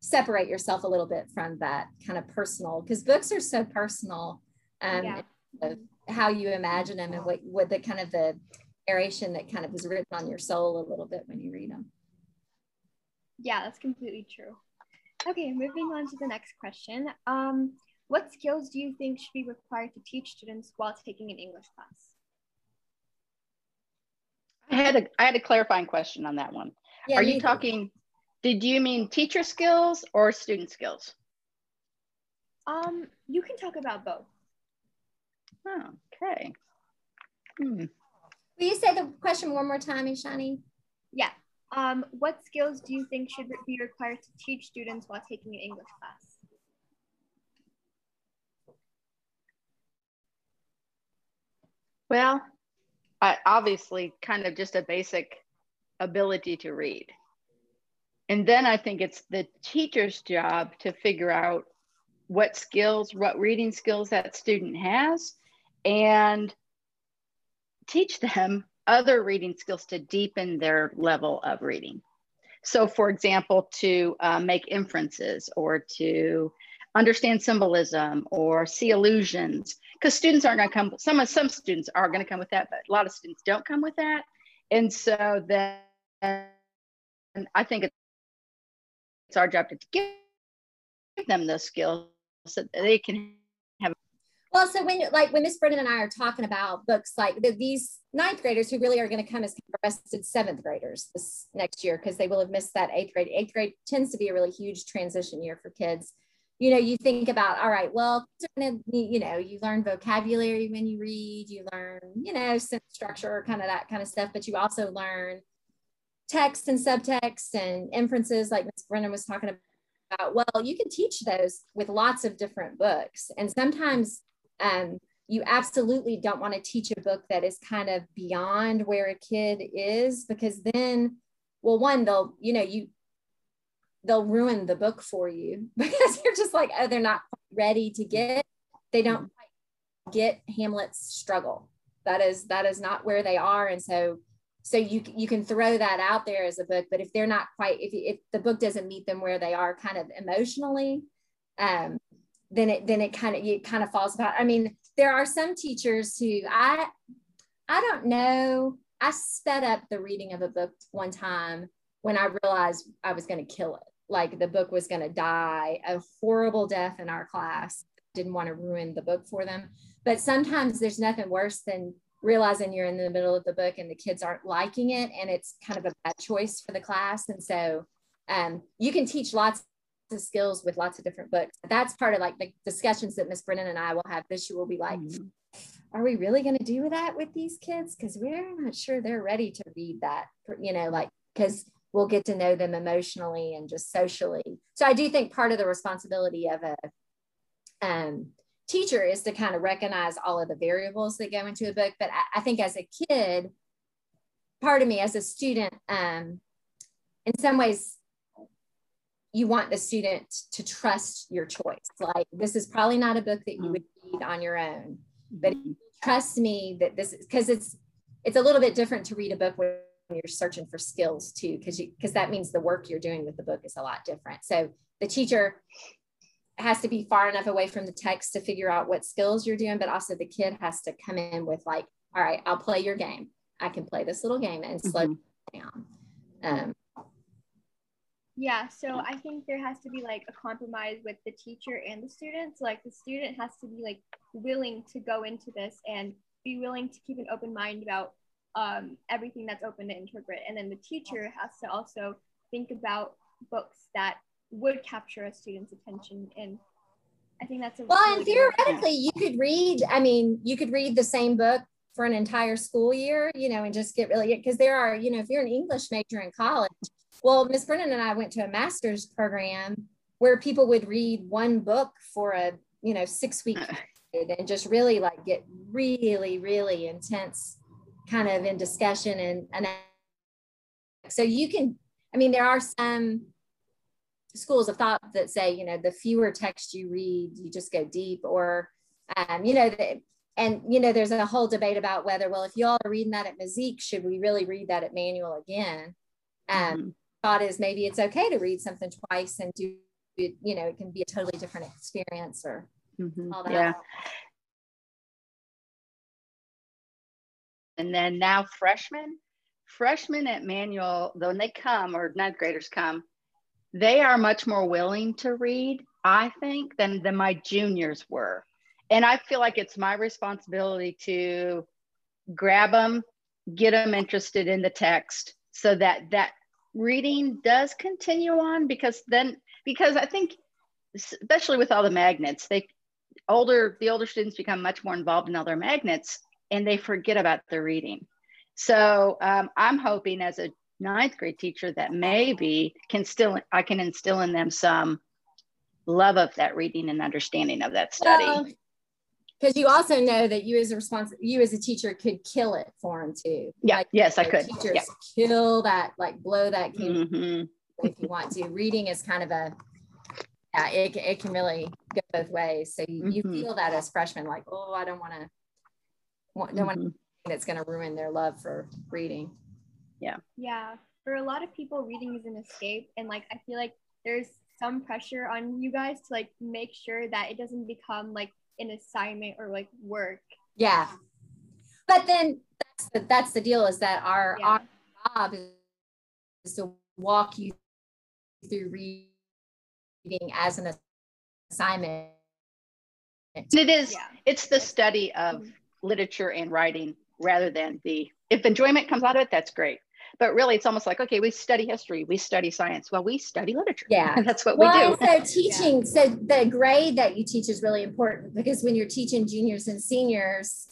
separate yourself a little bit from that kind of personal because books are so personal um Yeah. how you imagine them and what what the kind of the narration that kind of is written on your soul a little bit when you read them Yeah, that's completely true. Okay, moving on to the next question. Um, what skills do you think should be required to teach students while taking an English class? I had a I had a clarifying question on that one. yeah Are me you talking? Did you mean teacher skills or student skills? Um, you can talk about both. Oh, okay. Hmm. Will you say the question one more time ishani Yeah. Um, what skills do you think should be required to teach students while taking an English class? Well, I obviously kind of just a basic ability to read. And then I think it's the teacher's job to figure out what skills, what reading skills that student has, and teach them other reading skills to deepen their level of reading. So, for example, to uh, make inferences or to understand symbolism or see allusions, because students aren't going to come. Some some students are going to come with that, but a lot of students don't come with that, and so then I think it's our job to give them those skills so that they can well so when like when miss brennan and i are talking about books like the, these ninth graders who really are going to come as rested seventh graders this next year because they will have missed that eighth grade eighth grade tends to be a really huge transition year for kids you know you think about all right well you know you learn vocabulary when you read you learn you know sentence structure kind of that kind of stuff but you also learn text and subtext and inferences like Miss Brennan was talking about. Well, you can teach those with lots of different books. And sometimes um, you absolutely don't want to teach a book that is kind of beyond where a kid is because then, well, one, they'll, you know, you, they'll ruin the book for you because you're just like, oh, they're not ready to get, they don't get Hamlet's struggle. That is, that is not where they are. And so so you you can throw that out there as a book but if they're not quite if, if the book doesn't meet them where they are kind of emotionally um then it then it kind of it kind of falls apart. I mean there are some teachers who i i don't know. I sped up the reading of a book one time when i realized i was going to kill it. Like the book was going to die. A horrible death in our class. Didn't want to ruin the book for them. But sometimes there's nothing worse than realizing you're in the middle of the book and the kids aren't liking it and it's kind of a bad choice for the class. And so um, you can teach lots of skills with lots of different books that's part of like the discussions that miss brennan and i will have this year will be like Mhm. are we really going to do that with these kids because we're not sure they're ready to read that you know like because we'll get to know them emotionally and just socially so i do think part of the responsibility of a um, teacher is to kind of recognize all of the variables that go into a book. But I, I think as a kid, part of me as a student, um, in some ways, you want the student to trust your choice. Like this is probably not a book that you would read on your own, but trust me that this is because it's it's a little bit different to read a book when you're searching for skills too, because you because that means the work you're doing with the book is a lot different. So the teacher has to be far enough away from the text to figure out what skills you're doing, but also the kid has to come in with like, all right, I'll play your game. I can play this little game and slow mm-hmm. down. Um, yeah, so I think there has to be like a compromise with the teacher and the students. Like the student has to be like willing to go into this and be willing to keep an open mind about um, everything that's open to interpret. And then the teacher has to also think about books that would capture a student's attention. And I think that's a well, really and theoretically, you could read. I mean, you could read the same book for an entire school year, you know, and just get really because there are, you know, if you're an English major in college, well, Miss Brennan and I went to a master's program where people would read one book for a, you know, six week and just really like get really, really intense kind of in discussion and, and so you can, I mean, there are some schools of thought that say, you know, the fewer text you read, you just go deep or, um, you know, the, and you know, there's a whole debate about whether, well, if y'all are reading that at Mazik, should we really read that at Manual again? Um, mm-hmm. Thought is maybe it's okay to read something twice and do it, you know, it can be a totally different experience or mm-hmm. all that. Yeah. And then now freshmen, freshmen at Manual, when they come or ninth graders come, they are much more willing to read, I think, than, than my juniors were. And I feel like it's my responsibility to grab them, get them interested in the text so that that reading does continue on because then because I think especially with all the magnets, they older the older students become much more involved in all their magnets and they forget about their reading. So um, I'm hoping as a ninth grade teacher that maybe can still I can instill in them some love of that reading and understanding of that study. Because you also know that you as a respons- you as a teacher could kill it for them too. Yeah. Like, yes, I could. Teachers yeah. kill that, like blow that game mm-hmm. if you want to. Reading is kind of a yeah, it, it can really go both ways. So you, mm-hmm. you feel that as freshmen, like, oh, I don't want to, don't mm-hmm. that's going to ruin their love for reading. Yeah. Yeah. For a lot of people, reading is an escape. And like, I feel like there's some pressure on you guys to like make sure that it doesn't become like an assignment or like work. Yeah. But then that's the, that's the deal is that our, yeah. our job is to walk you through reading as an assignment. It is, yeah. it's the study of mm-hmm. literature and writing rather than the, if enjoyment comes out of it, that's great. But really, it's almost like, okay, we study history, we study science. Well, we study literature. Yeah. that's what well, we do. So teaching, yeah. so the grade that you teach is really important because when you're teaching juniors and seniors,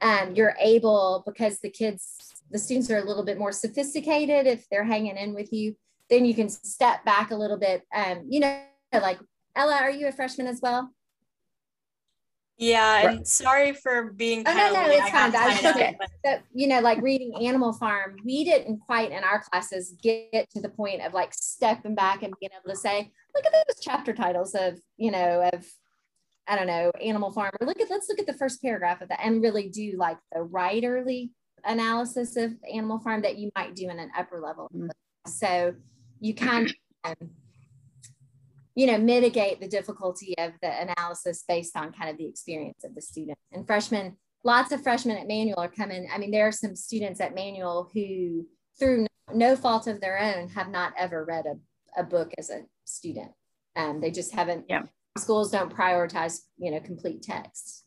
um, you're able, because the kids, the students are a little bit more sophisticated if they're hanging in with you, then you can step back a little bit. Um, you know, like Ella, are you a freshman as well? Yeah, and sorry for being. Oh no, no, it's fine. I was okay. But you know, like reading Animal Farm, we didn't quite in our classes get to the point of like stepping back and being able to say, look at those chapter titles of you know of I don't know Animal Farm, or look at let's look at the first paragraph of that and really do like the writerly analysis of Animal Farm that you might do in an upper level. Mm-hmm. So you kind of you know, mitigate the difficulty of the analysis based on kind of the experience of the student. And freshmen, lots of freshmen at Manual are coming. I mean, there are some students at Manual who, through no fault of their own, have not ever read a, a book as a student. Um, they just haven't. Yeah. Schools don't prioritize, you know, complete texts.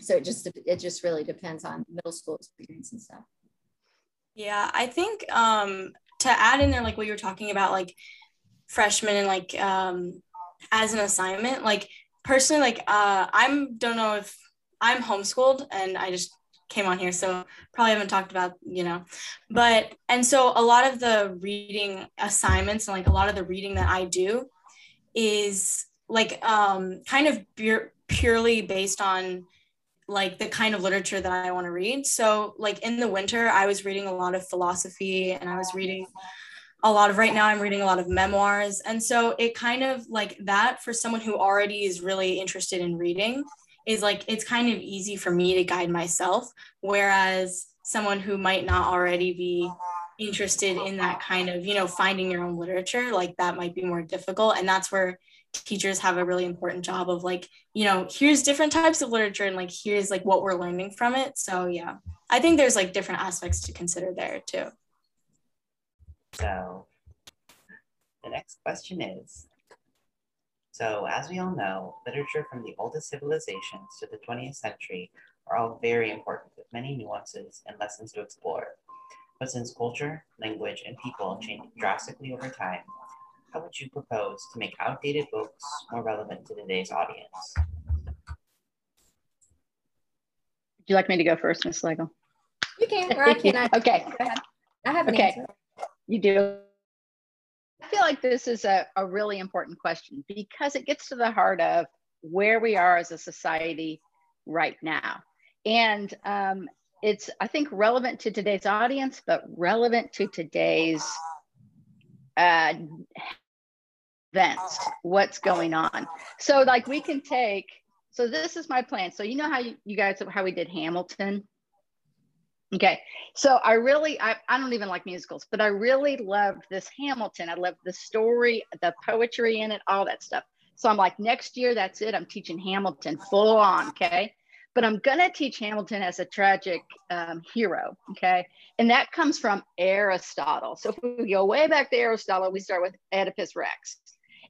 So it just it just really depends on middle school experience and stuff. Yeah, I think um, to add in there, like what you were talking about, like freshman and like um as an assignment like personally like uh i'm don't know if i'm homeschooled and i just came on here so probably haven't talked about you know. But and so a lot of the reading assignments and like a lot of the reading that i do is like um kind of pure, purely based on like the kind of literature that i want to read. So like in the winter i was reading a lot of philosophy and i was reading a lot of right now i'm reading a lot of memoirs and so it kind of like that for someone who already is really interested in reading is like it's kind of easy for me to guide myself whereas someone who might not already be interested in that kind of, you know, finding your own literature, like that might be more difficult. And that's where teachers have a really important job of like, you know, here's different types of literature and like here's like what we're learning from it. So yeah, I think there's like different aspects to consider there too. So the next question is, so as we all know, literature from the oldest civilizations to the 20th century are all very important with many nuances and lessons to explore. But since culture, language, and people change drastically over time, how would you propose to make outdated books more relevant to today's audience? Would you like me to go first, Ms. Slagle? You can, or I can. I, okay. I have an okay. answer. You do. I feel like this is a, a really important question because it gets to the heart of where we are as a society right now. And um, it's, I think, relevant to today's audience, but relevant to today's uh, events, what's going on. So, like, we can take, so this is my plan. So, you know how you, you guys, how we did Hamilton? Okay, so I really, I, I don't even like musicals, but I really loved this Hamilton. I loved the story, the poetry in it, all that stuff. So I'm like, next year, that's it. I'm teaching Hamilton full on. Okay. But I'm going to teach Hamilton as a tragic um, hero. Okay. And that comes from Aristotle. So if we go way back to Aristotle, we start with Oedipus Rex.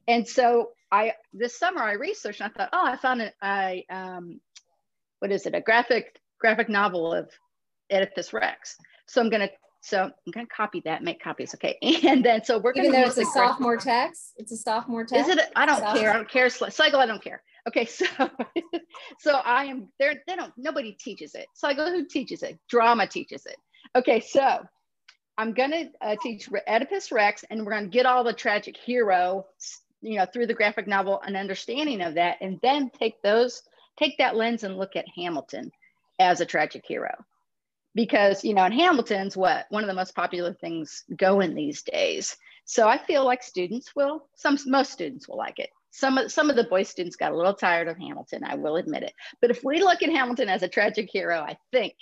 And so I, this summer, I researched and I thought, oh, I found a, a um, what is it, a graphic graphic novel of Oedipus Rex. So I'm gonna so I'm gonna copy that, make copies, okay? And then so we're Even gonna though it's a sophomore text, it's a sophomore text. Is it? I don't care. I don't care. Cycle. I don't care. Okay, so so I am there. They don't. Nobody teaches it. Cycle. Who teaches it? Drama teaches it. Okay, so I'm gonna uh, teach Oedipus Rex, and we're gonna get all the tragic hero, you know, through the graphic novel, an understanding of that, and then take those, take that lens and look at Hamilton as a tragic hero because you know in hamilton's what one of the most popular things going these days. So i feel like students will some most students will like it. Some of some of the boy students got a little tired of hamilton i will admit it. But if we look at hamilton as a tragic hero i think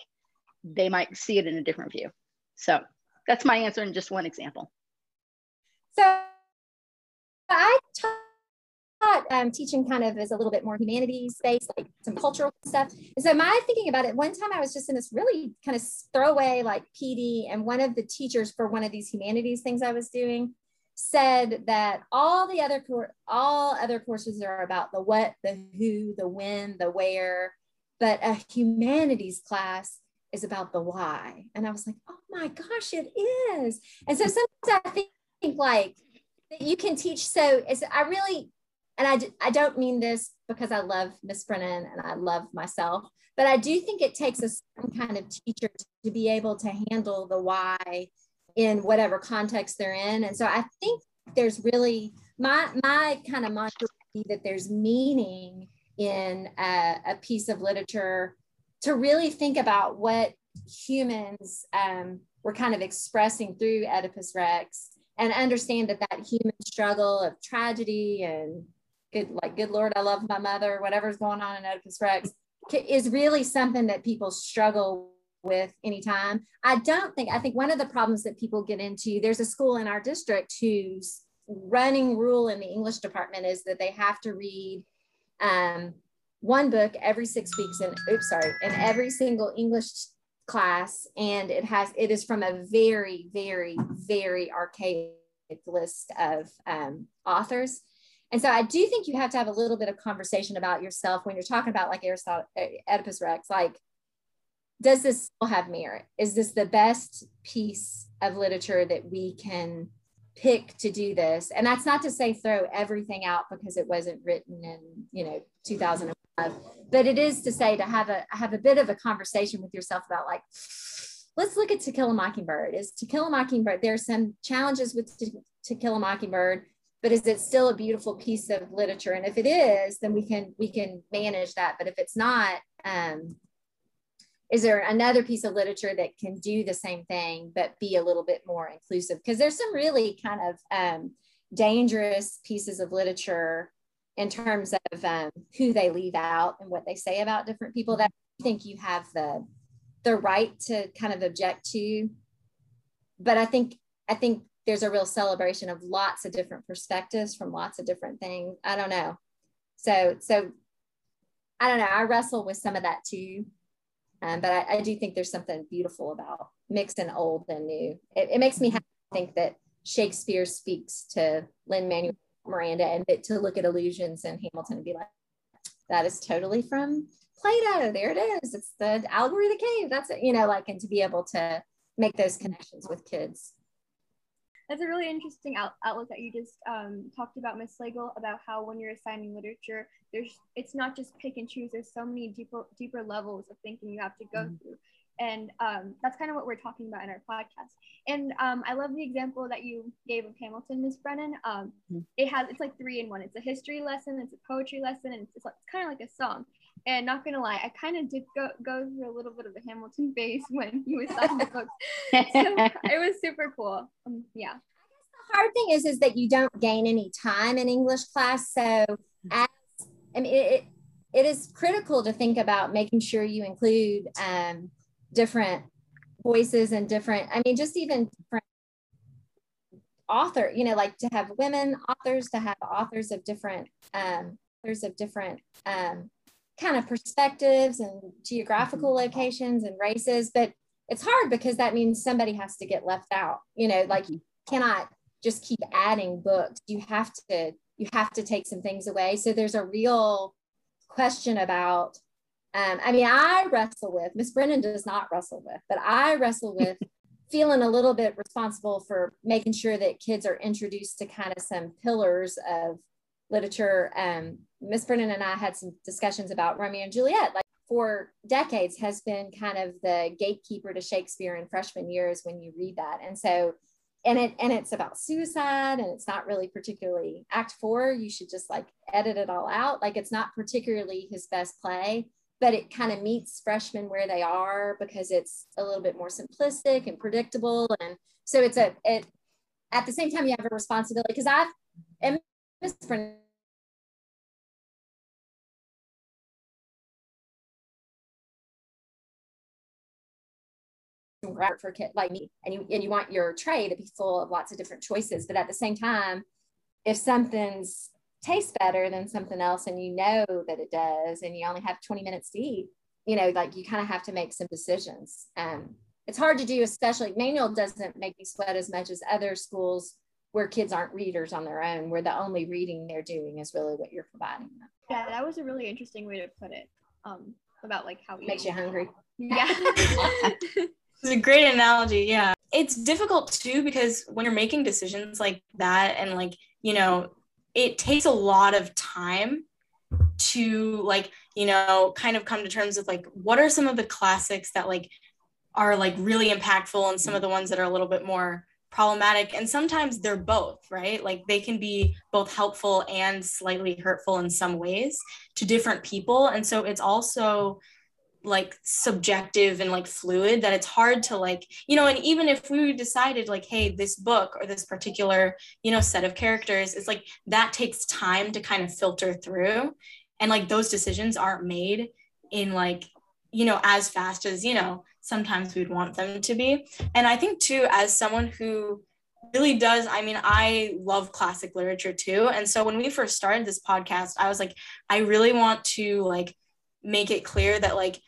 they might see it in a different view. So that's my answer in just one example. So I um, teaching kind of is a little bit more humanities based, like some cultural stuff. And so my thinking about it, one time I was just in this really kind of throwaway like PD, and one of the teachers for one of these humanities things I was doing said that all the other all other courses are about the what, the who, the when, the where, but a humanities class is about the why. And I was like, oh my gosh, it is. And so sometimes I think, think like you can teach. So I really, and I, I don't mean this because I love Miss Brennan and I love myself, but I do think it takes a certain kind of teacher to be able to handle the why in whatever context they're in. And so I think there's really my my kind of mantra that there's meaning in a, a piece of literature to really think about what humans um, were kind of expressing through Oedipus Rex and understand that that human struggle of tragedy and good like good lord i love my mother whatever's going on in oedipus rex is really something that people struggle with anytime. I don't think i think one of the problems that people get into there's a school in our district whose running rule in the english department is that they have to read um, one book every six weeks and oops sorry in every single english class and it has it is from a very very very archaic list of um, authors and so i do think you have to have a little bit of conversation about yourself when you're talking about like aristotle eh, oedipus rex like does this still have merit? Is this the best piece of literature that we can pick to do this? And that's not to say throw everything out because it wasn't written in you know 2005 but it is to say to have a have a bit of a conversation with yourself about like let's look at to kill a mockingbird. Is to kill a mockingbird there's some challenges with to, to kill a mockingbird but is it still a beautiful piece of literature? And if it is then we can we can manage that. But if it's not um is there another piece of literature that can do the same thing but be a little bit more inclusive? Because there's some really kind of um, dangerous pieces of literature in terms of um, who they leave out and what they say about different people that I think you have the the right to kind of object to. But I think I think there's a real celebration of lots of different perspectives from lots of different things. I don't know. So so I don't know. I wrestle with some of that too. Um, but I, I, do think there's something beautiful about mixing old and new. It, it makes me happy to think that Shakespeare speaks to Lin Manuel Miranda and to look at allusions in Hamilton and be like, that is totally from Plato. There it is. It's the allegory of the cave. That's it, you know, like, and to be able to make those connections with kids. That's a really interesting out- outlook that you just um, talked about, Miss Slagle, about how when you're assigning literature, there's it's not just pick and choose. There's so many deeper deeper levels of thinking you have to go mm-hmm. through, and um, that's kind of what we're talking about in our podcast. And um, I love the example that you gave of Hamilton, Miss Brennan. Um, mm-hmm. It has it's like three in one. It's a history lesson, it's a poetry lesson, and it's, it's, it's kind of like a song. And not gonna lie, I kind of did go, go through a little bit of a Hamilton phase when he was signing the books. So it was super cool. Um, yeah. The hard thing is, is that you don't gain any time in English class. So as I mean, it, it is critical to think about making sure you include um, different voices and different. I mean, just even different author. You know, like to have women authors, to have authors of different um, authors of different um, kind of perspectives and geographical mm-hmm. locations and races but it's hard because that means somebody has to get left out you know like you cannot just keep adding books. You have to you have to take some things away. So there's a real question about um, i mean i wrestle with miss brennan does not wrestle with but i wrestle with feeling a little bit responsible for making sure that kids are introduced to kind of some pillars of literature um, Miss Brennan and I had some discussions about Romeo and Juliet, like for decades has been kind of the gatekeeper to Shakespeare in freshman years when you read that. And so, and it and it's about suicide and it's not really particularly act four. You should just like edit it all out. Like it's not particularly his best play, but it kind of meets freshmen where they are because it's a little bit more simplistic and predictable. And so it's a it at the same time you have a responsibility because I've and Brennan for kid like me and you and you want your tray to be full of lots of different choices but at the same time if something's tastes better than something else and you know that it does and you only have 20 minutes to eat you know like you kind of have to make some decisions. Um, it's hard to do especially manual doesn't make me sweat as much as other schools where kids aren't readers on their own where the only reading they're doing is really what you're providing them yeah that was a really interesting way to put it um, about like how it makes you hungry yeah It's a great analogy. Yeah. It's difficult too because when you're making decisions like that and like, you know, it takes a lot of time to like, you know, kind of come to terms with like what are some of the classics that like are like really impactful and some of the ones that are a little bit more problematic and sometimes they're both right? Like they can be both helpful and slightly hurtful in some ways to different people and so it's also like subjective and like fluid that it's hard to like you know and even if we decided like hey this book or this particular you know set of characters it's like that takes time to kind of filter through and like those decisions aren't made in like you know as fast as you know sometimes we'd want them to be and i think too as someone who really does i mean i love classic literature too and so when we first started this podcast i was like i really want to like make it clear that like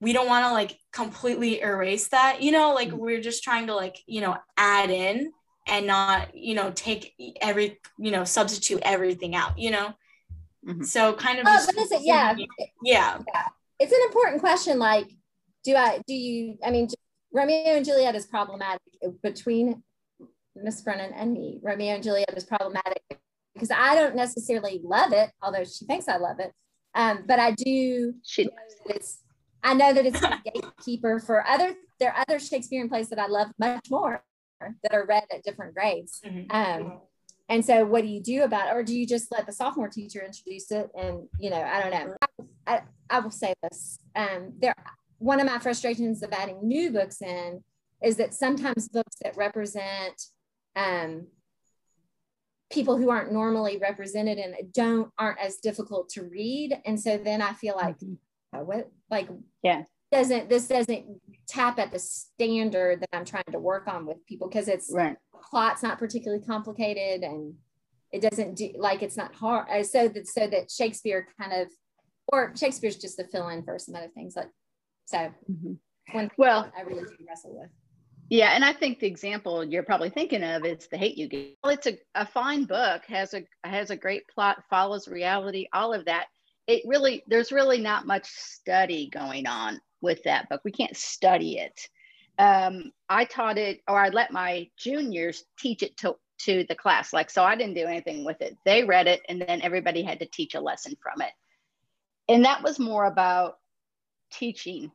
we don't want to like completely erase that you know like mm-hmm. we're just trying to like you know add in and not you know take every you know substitute everything out you know mm-hmm. so kind of oh, but is it, yeah. yeah yeah it's an important question like do i do you i mean romeo and juliet is problematic between miss brennan and me romeo and juliet is problematic because i don't necessarily love it although she thinks i love it um, but i do she it's I know that it's a gatekeeper for other, there are other Shakespearean plays that I love much more that are read at different grades. Mm-hmm. Um, and so what do you do about it? Or do you just let the sophomore teacher introduce it? And, you know, I don't know. I, I will say this. Um, there, one of my frustrations of adding new books in is that sometimes books that represent um, people who aren't normally represented and don't aren't as difficult to read and so then i feel like mm-hmm. Uh, what like yeah doesn't this doesn't tap at the standard that I'm trying to work on with people because it's right. plot's not particularly complicated and it doesn't do like it's not hard uh, so that so that Shakespeare kind of or Shakespeare's just a fill in for some other things like so Mm-hmm. one thing Well, I really do wrestle with. Yeah, and I think the example you're probably thinking of is the Hate You Give. Well, it's a, a fine book, has a has a great plot, follows reality, all of that. It really there's really not much study going on with that book. We can't study it. Um, I taught it, or I let my juniors teach it to to the class. Like so, I didn't do anything with it. They read it, and then everybody had to teach a lesson from it. And that was more about teaching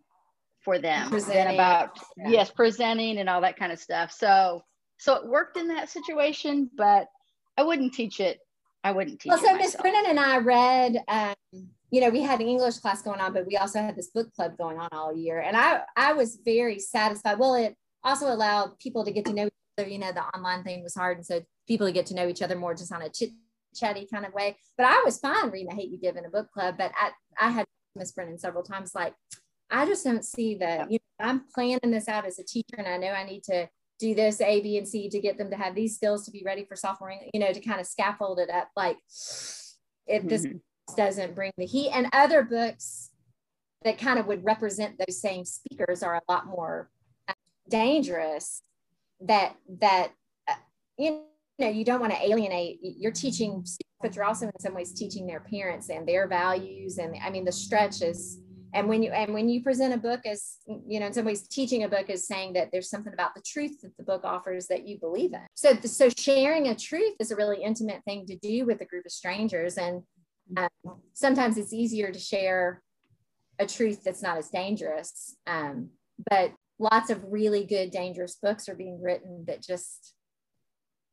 for them Presenting, about yeah. yes presenting and all that kind of stuff so so it worked in that situation but i wouldn't teach it i wouldn't teach Well, so Miss. Brennan and I read, um, you know, we had an English class going on, but we also had this book club going on all year. And I, I was very satisfied. Well, it also allowed people to get to know each other. You know, the online thing was hard. And so people to get to know each other more just on a chit chatty kind of way. But I was fine reading I Hate You Give in a book club. But I, I had Miss Brennan several times like, I just don't see that. You know, I'm planning this out as a teacher and I know I need to do this A, B, and C to get them to have these skills to be ready for sophomore, you know, to kind of scaffold it up. Like if this Mhm. doesn't bring the heat and other books that kind of would represent those same speakers are a lot more uh, dangerous that, that, uh, you know, you don't want to alienate, you're teaching, but you're also in some ways teaching their parents and their values. And I mean, the stretch is, and when you and when you present a book as you know in some ways teaching a book is saying that there's something about the truth that the book offers that you believe in. So so sharing a truth is a really intimate thing to do with a group of strangers. And um, sometimes it's easier to share a truth that's not as dangerous. Um, but lots of really good dangerous books are being written that just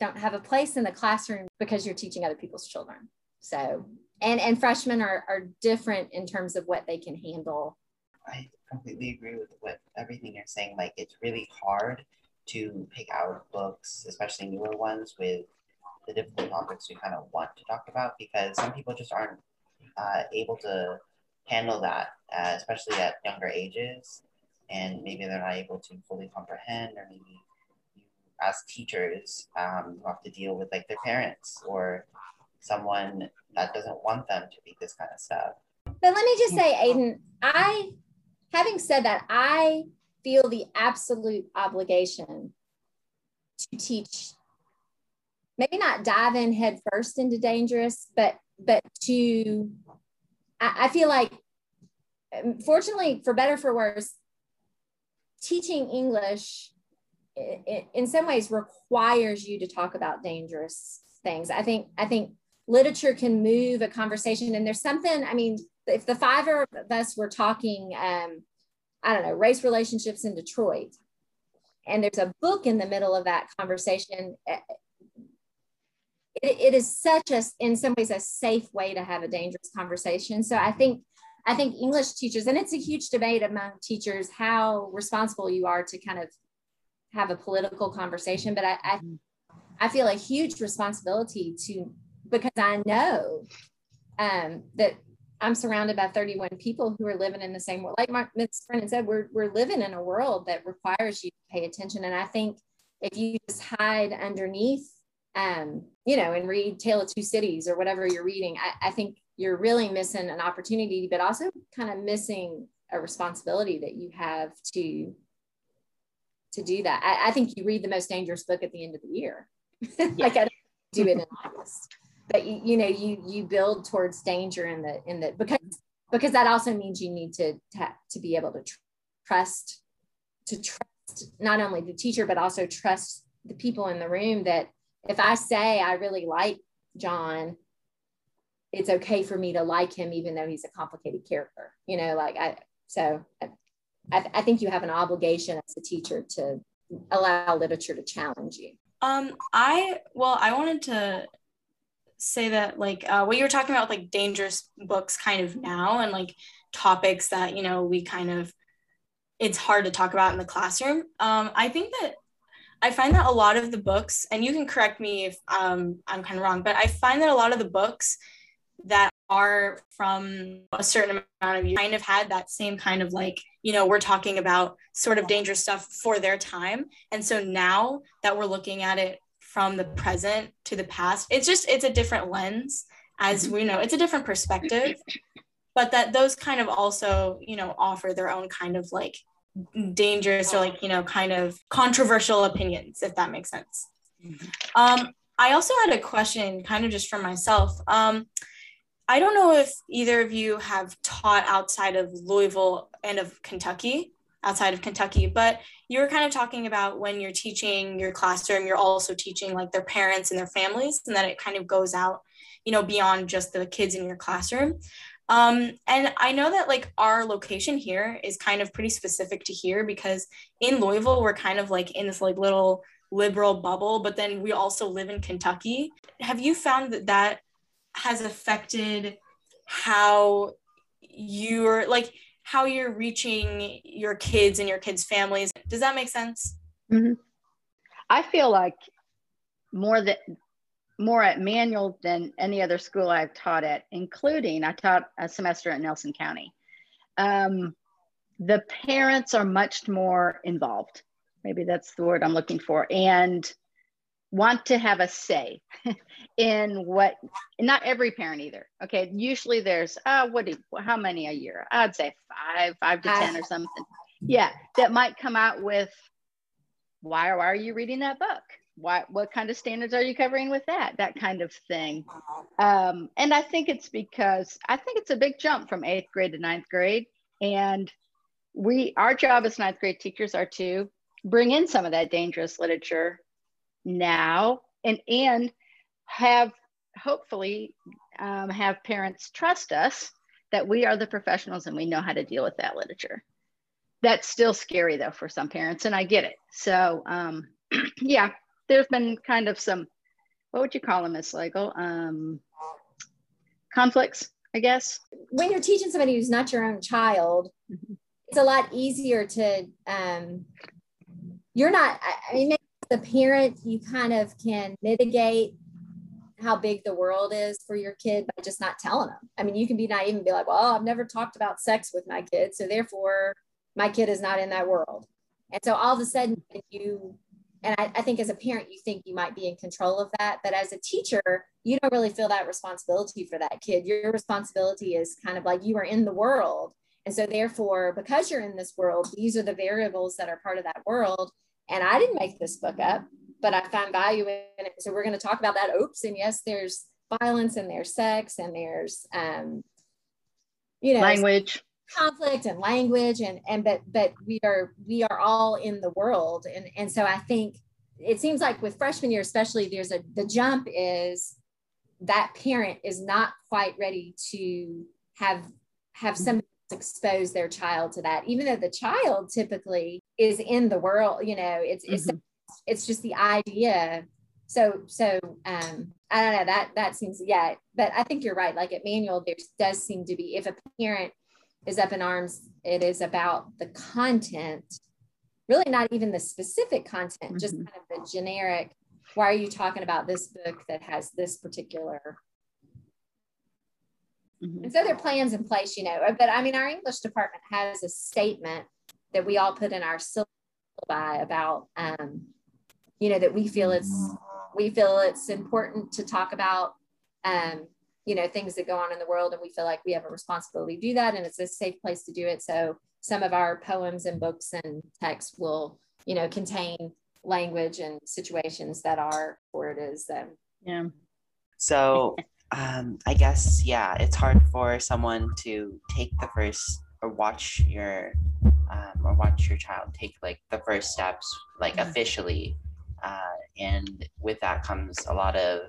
don't have a place in the classroom because you're teaching other people's children so and and freshmen are, are different in terms of what they can handle I completely agree with what everything you're saying. Like it's really hard to pick out books, especially newer ones, with the difficult topics we kind of want to talk about because some people just aren't uh, able to handle that, uh, especially at younger ages, and maybe they're not able to fully comprehend, or maybe as teachers, um, you have to deal with like their parents or someone that doesn't want them to read this kind of stuff. But let me just say, Aiden, I, having said that, I feel the absolute obligation to teach, maybe not dive in head first into dangerous, but but to, I, I feel like, fortunately, for better for worse, teaching English i- i- in some ways requires you to talk about dangerous things. I think I think literature can move a conversation, and there's something. I mean, if the five of us were talking, um, I don't know, race relationships in Detroit, and there's a book in the middle of that conversation, eh, it, it is such a, in some ways, a safe way to have a dangerous conversation. So I think, I think English teachers, and it's a huge debate among teachers how responsible you are to kind of have a political conversation. But I, I, I feel a huge responsibility to because I know um, that I'm surrounded by 31 people who are living in the same world. Like my Ms. Brennan said, we're, we're living in a world that requires you to pay attention. And I think if you just hide underneath, um, you know, and read Tale of Two Cities or whatever you're reading, I, I think you're really missing an opportunity, but also kind of missing a responsibility that you have to to do that. I, I think you read the most dangerous book at the end of the year. like I don't do it in August but you, you know you you build towards danger in the in the because because that also means you need to to, to be able to tr- trust to trust not only the teacher but also trust the people in the room that if i say i really like john it's okay for me to like him even though he's a complicated character you know like i so uh, i, I think you have an obligation as a teacher to allow literature to challenge you Um, I well, I wanted to say that like uh, what you were talking about, like dangerous books, kind of now, and like topics that you know we kind of it's hard to talk about in the classroom. Um, I think that I find that a lot of the books, and you can correct me if um, I'm kind of wrong, but I find that a lot of the books that are from a certain amount of you kind of had that same kind of like you know we're talking about sort of dangerous stuff for their time. And so now that we're looking at it from the present to the past it's just it's a different lens as we know it's a different perspective. But that those kind of also you know offer their own kind of like dangerous or like you know kind of controversial opinions if that makes sense. Um i also had a question kind of just for myself. Um I don't know if either of you have taught outside of Louisville and of Kentucky, outside of Kentucky, but you were kind of talking about when you're teaching your classroom, you're also teaching like their parents and their families, and that it kind of goes out, you know, beyond just the kids in your classroom. Um, and I know that like our location here is kind of pretty specific to here because in Louisville, we're kind of like in this like little liberal bubble, but then we also live in Kentucky. Have you found that that has affected how you're like how you're reaching your kids and your kids' families. Does that make sense? Mm-hmm. I feel like more that more at Manual than any other school I've taught at, including I taught a semester at Nelson County. Um, the parents are much more involved. Maybe that's the word I'm looking for, and want to have a say in what not every parent either okay? Usually there's uh what do how many a year? I'd say five five to ten or something. Yeah that might come out with why, why are you reading that book? Why what kind of standards are you covering with that? That kind of thing. Um, and i think it's because i think it's a big jump from eighth grade to ninth grade. And we our job as ninth grade teachers are to bring in some of that dangerous literature now and and have hopefully um, have parents trust us that we are the professionals and we know how to deal with that literature that's still scary though for some parents and i get it so um, yeah there's been kind of some what would you call them miss Slagle? um, conflicts i guess when you're teaching somebody who's not your own child mm-hmm. it's a lot easier to um, you're not i mean the parent, you kind of can mitigate how big the world is for your kid by just not telling them. I mean, you can be naive and be like, well, I've never talked about sex with my kid. So therefore, my kid is not in that world. And so all of a sudden, you, and I, I think as a parent, you think you might be in control of that. But as a teacher, you don't really feel that responsibility for that kid. Your responsibility is kind of like you are in the world. And so, therefore, because you're in this world, these are the variables that are part of that world. And I didn't make this book up, but I find value in it. So we're going to talk about that. Oops. And yes, there's violence and there's sex and there's, um, you know, language conflict and language and and but but we are we are all in the world and and so i think it seems like with freshman year especially there's a the jump is that parent is not quite ready to have have some expose their child to that even though the child typically is in the world you know it's mm-hmm. it's it's just the idea so so um i don't know that that seems yeah but i think you're right like at manual there does seem to be if a parent is up in arms it is about the content really not even the specific content mm-hmm. just kind of the generic why are you talking about this book that has this particular Mm-hmm. And so there are plans in place, you know. But I mean, our English department has a statement that we all put in our syllabi about, um, you know, that we feel it's we feel it's important to talk about, um, you know, things that go on in the world, and we feel like we have a responsibility to do that, and it's a safe place to do it. So some of our poems and books and texts will, you know, contain language and situations that are where it is. Um, yeah. So um, I guess yeah, it's hard for someone to take the first or watch your um, or watch your child take like the first steps like mm-hmm. officially, uh, and with that comes a lot of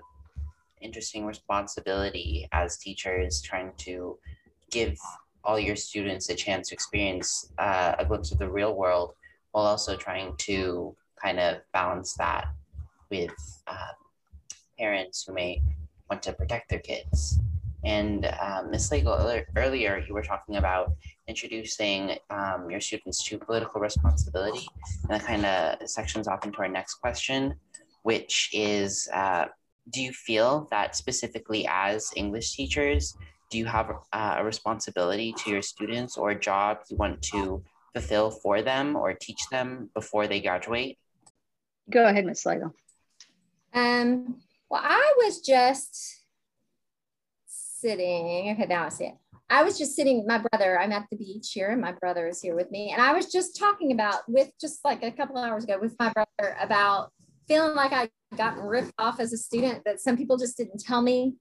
interesting responsibility as teachers trying to give all your students a chance to experience uh, a glimpse of the real world while also trying to kind of balance that with uh, parents who may want to protect their kids. And um, Ms. Slagle, earlier you were talking about introducing um, your students to political responsibility. And that kind of sections off into our next question, which is uh, do you feel that specifically as English teachers, do you have uh, a responsibility to your students or a job you want to fulfill for them or teach them before they graduate? Go ahead, Ms. Slagle. Um, well, I was just sitting. Okay, now I see it. I was just sitting my brother. I'm at the beach here, and my brother is here with me. And I was just talking about with just like a couple hours ago with my brother about feeling like I got ripped off as a student. That some people just didn't tell me.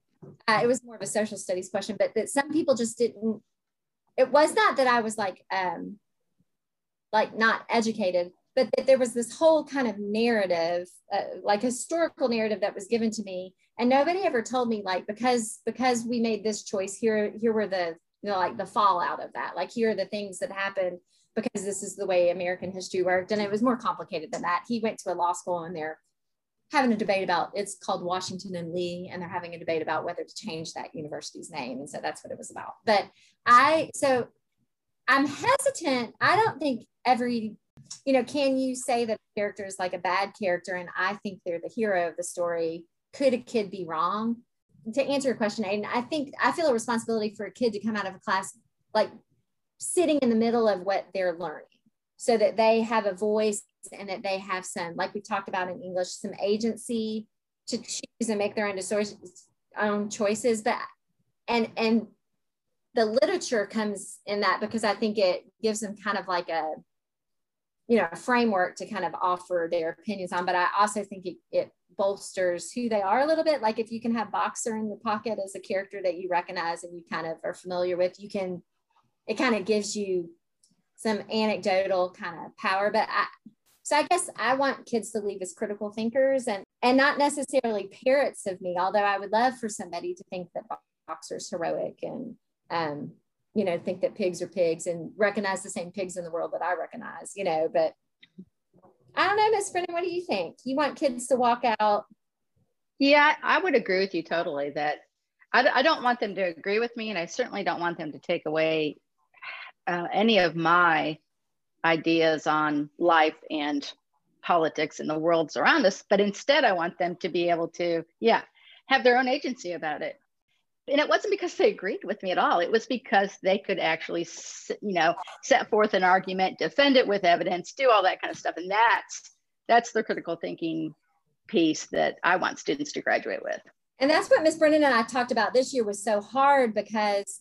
Uh, it was more of a social studies question, but that some people just didn't. It was not that I was like um, like not educated, but that there was this whole kind of narrative, uh, like historical narrative that was given to me, and nobody ever told me like because because we made this choice here here were the you know like the fallout of that, like here are the things that happened because this is the way American history worked, and it was more complicated than that. He went to a law school and they're having a debate about it's called Washington and Lee, and they're having a debate about whether to change that university's name, and so that's what it was about. But I so I'm hesitant. I don't think every you know, can you say that a character is like a bad character and I think they're the hero of the story? Could a kid be wrong? To answer your question, Aiden, I think I feel a responsibility for a kid to come out of a class like sitting in the middle of what they're learning so that they have a voice and that they have some, like we talked about in English, some agency to choose and make their own, own choices. But and and the literature comes in that because I think it gives them kind of like a you know a framework to kind of offer their opinions on but i also think it, it bolsters who they are a little bit. Like if you can have boxer in your pocket as a character that you recognize and you kind of are familiar with you can it kind of gives you some anecdotal kind of power. But i so i guess i want kids to leave as critical thinkers and and not necessarily parrots of me although i would love for somebody to think that boxer's heroic and um you know, think that pigs are pigs and recognize the same pigs in the world that I recognize, you know, but I don't know, Miss Brennan, what do you think? You want kids to walk out? Yeah, I would agree with you totally that I, I don't want them to agree with me, and I certainly don't want them to take away uh, any of my ideas on life and politics and the worlds around us. But instead, I want them to be able to, yeah, have their own agency about it and it wasn't because they agreed with me at all. It was because they could actually you know set forth an argument defend it with evidence do all that kind of stuff. And that's that's the critical thinking piece that i want students to graduate with. And that's what miss brennan and i talked about this year was so hard because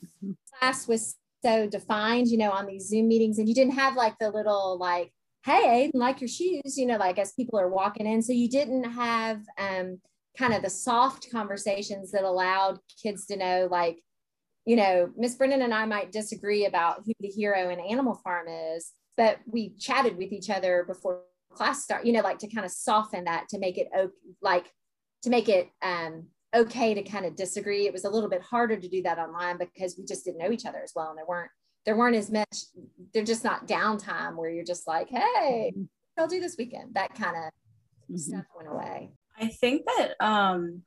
class was so defined you know on these zoom meetings and you didn't have like the little like hey Aiden, like your shoes you know like as people are walking in. So you didn't have um kind of the soft conversations that allowed kids to know like you know miss brennan and i might disagree about who the hero in animal farm is but we chatted with each other before class start you know like to kind of soften that to make it like to make it um okay to kind of disagree it was a little bit harder to do that online because we just didn't know each other as well and there weren't there weren't as much they're just not downtime where you're just like hey mm-hmm. i'll do this weekend that kind of mm-hmm. stuff went away I think that um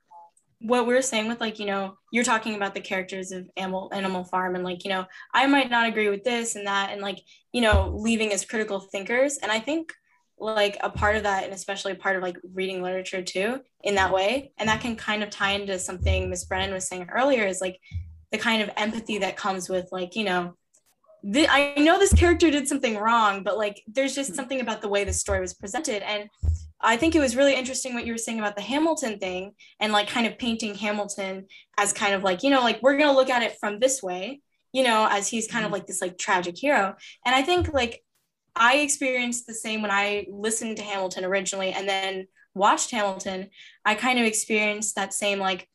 what we are saying with like, you know, you're talking about the characters of Animal Animal Farm and like, you know, I might not agree with this and that and like, you know, leaving as critical thinkers. And I think like a part of that and especially a part of like reading literature too in that way. And that can kind of tie into something Miss Brennan was saying earlier is like the kind of empathy that comes with like, you know, I know this character did something wrong, but like there's just something about the way the story was presented. And I think it was really interesting what you were saying about the Hamilton thing and like kind of painting Hamilton as kind of like, you know, like we're going to look at it from this way, you know, as he's kind of mm-hmm. like this like tragic hero. And I think like I experienced the same when I listened to Hamilton originally and then watched Hamilton. I kind of experienced that same like,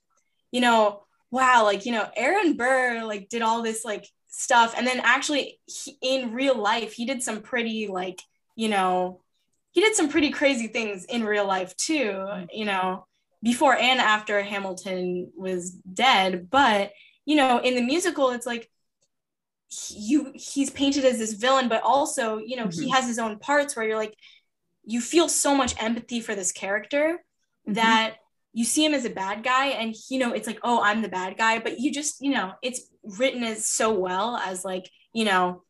you know, wow, like, you know, Aaron Burr like did all this like stuff. And then actually he, in real life, he did some pretty like, you know, he did some pretty crazy things in real life too, you know, before and after Hamilton was dead. But, you know, in the musical, it's like you he's painted as this villain, but also, you know, mm-hmm. he has his own parts where you're like, you feel so much empathy for this character mm-hmm. that you see him as a bad guy and you know it's like oh i'm the bad guy but you just you know it's written as so well as like you know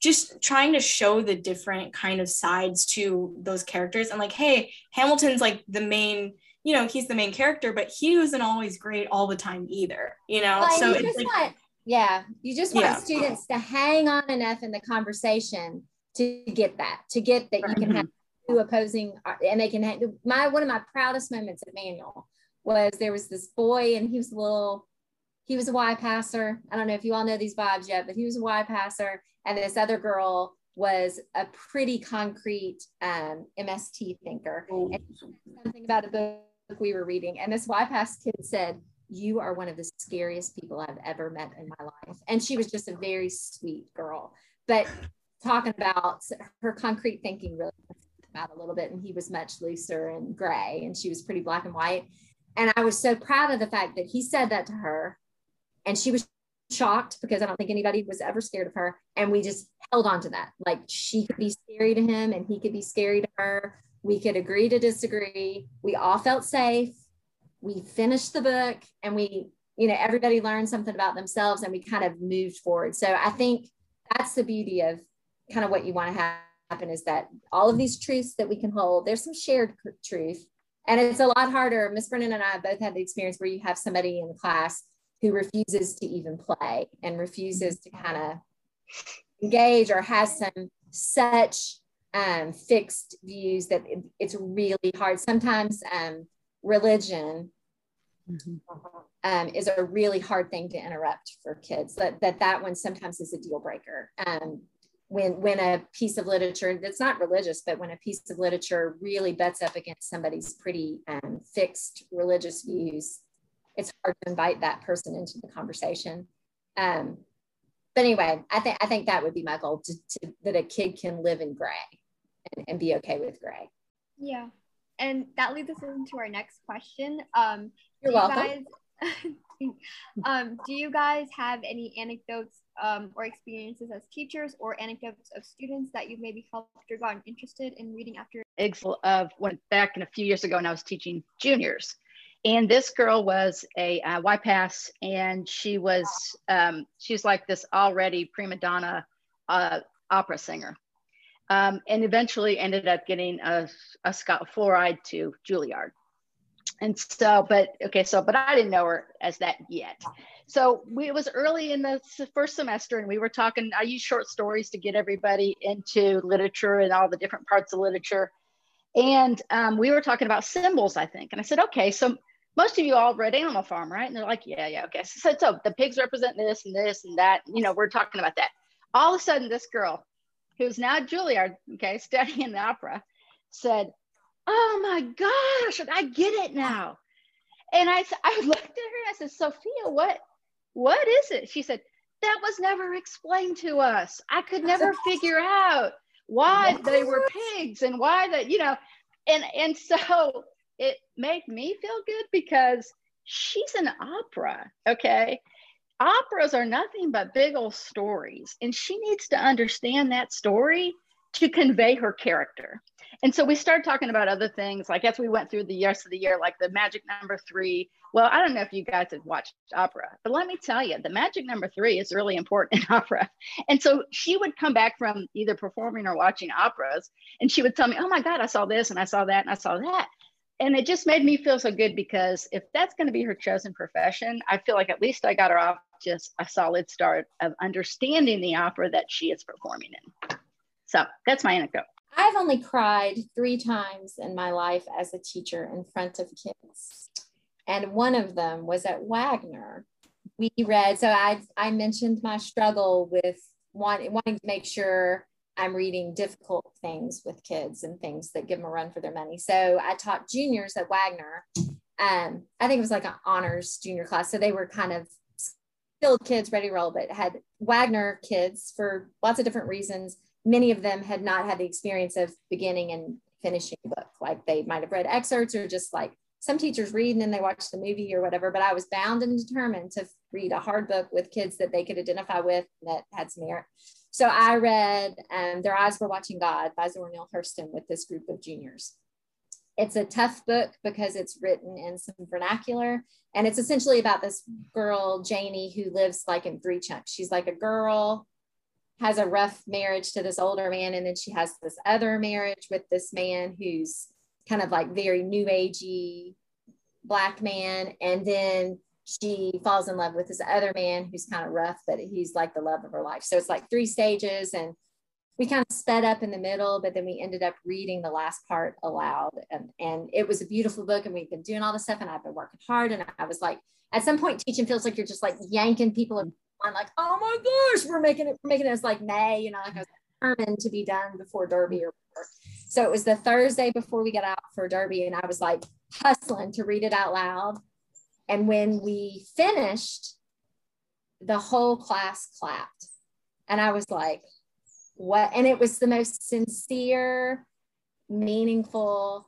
just trying to show the different kind of sides to those characters and like hey hamilton's like the main you know, he's the main character, but he wasn't always great all the time either, you know? Well, so you it's just like, want, yeah, you just want Yeah. students to hang on enough in the conversation to get that, to get that you can have two opposing, uh, and they can have my one of my proudest moments at Manual was there was this boy and he was a little, he was a Y passer. I don't know if you all know these vibes yet, but he was a Y passer, and this other girl was a pretty concrete um, MST thinker. And something about a book we were reading, and this YPAS kid said, "You are one of the scariest people I've ever met in my life." And she was just a very sweet girl, but talking about her concrete thinking really about a little bit, and he was much looser and gray, and she was pretty black and white. And I was so proud of the fact that he said that to her, and she was shocked because I don't think anybody was ever scared of her. And we just held on to that. Like she could be scary to him and he could be scary to her. We could agree to disagree. We all felt safe. We finished the book and we, you know, everybody learned something about themselves and we kind of moved forward. So I think that's the beauty of kind of what you want to happen is that all of these truths that we can hold, there's some shared truth. And it's a lot harder. Miss Brennan and I both had the experience where you have somebody in class who refuses to even play and refuses to kind of engage or has some such um, fixed views that it- it's really hard. Sometimes um, religion um, is a really hard thing to interrupt for kids. That that that one sometimes is a deal breaker. Um, when when a piece of literature that's not religious, but when a piece of literature really butts up against somebody's pretty um, fixed religious views, it's hard to invite that person into the conversation. Um, but anyway, I think I think that would be my goal to, to that a kid can live in gray and, and be okay with gray. Yeah. And that leads us into our next question. Um, You're do you welcome. Guys, um, do you guys have any anecdotes um, or experiences as teachers or anecdotes of students that you've maybe helped or gotten interested in reading after? example of when back in a few years ago when I was teaching juniors. And this girl was a uh, YPAS, and she was um, she's like this already prima donna uh, opera singer, um, and eventually ended up getting a, a Scott fluoride to Juilliard. And so, but okay, so but I didn't know her as that yet. So we, it was early in the first semester, and we were talking. I use short stories to get everybody into literature and all the different parts of literature and um, we were talking about symbols, I think. And I said, okay, so most of you all read Animal Farm, right? And they're like, yeah, yeah, okay. So, so the pigs represent this and this and that. You know, we're talking about that. All of a sudden, this girl, who's now at Juilliard, okay, studying the opera, said, oh my gosh, I get it now. And I, I looked at her and I said, Sophia, what, what is it? She said, that was never explained to us. I could never figure out why they were pigs and why that you know and and so it made me feel good because she's an opera okay? Operas are nothing but big old stories and she needs to understand that story to convey her character. And so we started talking about other things like as we went through the rest of the year like the magic number three. Well i don't know if you guys have watched opera but let me tell you the magic number three is really important in opera. And so she would come back from either performing or watching operas and she would tell me, oh my God, I saw this and I saw that and I saw that. And it just made me feel so good because if that's going to be her chosen profession, I feel like at least I got her off just a solid start of understanding the opera that she is performing in. So that's my anecdote. I've only cried three times in my life as a teacher in front of kids. And one of them was at Waggener. We read, so I, I mentioned my struggle with want, wanting to make sure I'm reading difficult things with kids and things that give them a run for their money. So I taught juniors at Waggener. Um, I think it was like an honors junior class. So they were kind of skilled kids ready to roll, but had Waggener kids for lots of different reasons many of them had not had the experience of beginning and finishing a book. Like they might have read excerpts or just like some teachers read and then they watch the movie or whatever. But I was bound and determined to read a hard book with kids that they could identify with that had some merit. So I read um, Their Eyes Were Watching God by Zora Neale Hurston with this group of juniors. It's a tough book because it's written in some vernacular. And it's essentially about this girl, Janie, who lives like in three chunks. She's like a girl has a rough marriage to this older man and then she has this other marriage with this man who's kind of like very new agey black man, and then she falls in love with this other man who's kind of rough, but he's like the love of her life. So it's like three stages, and we kind of sped up in the middle, but then we ended up reading the last part aloud. And, and it was a beautiful book, and we've been doing all this stuff, and I've been working hard. And I was like, at some point, teaching feels like you're just like yanking people I'm like, oh my gosh, we're making it, we're making it. It's like May, you know, like I was determined to be done before Derby or whatever. So it was the Thursday before we got out for Derby, and I was like hustling to read it out loud. And when we finished, the whole class clapped. And I was like, what? And it was the most sincere, meaningful,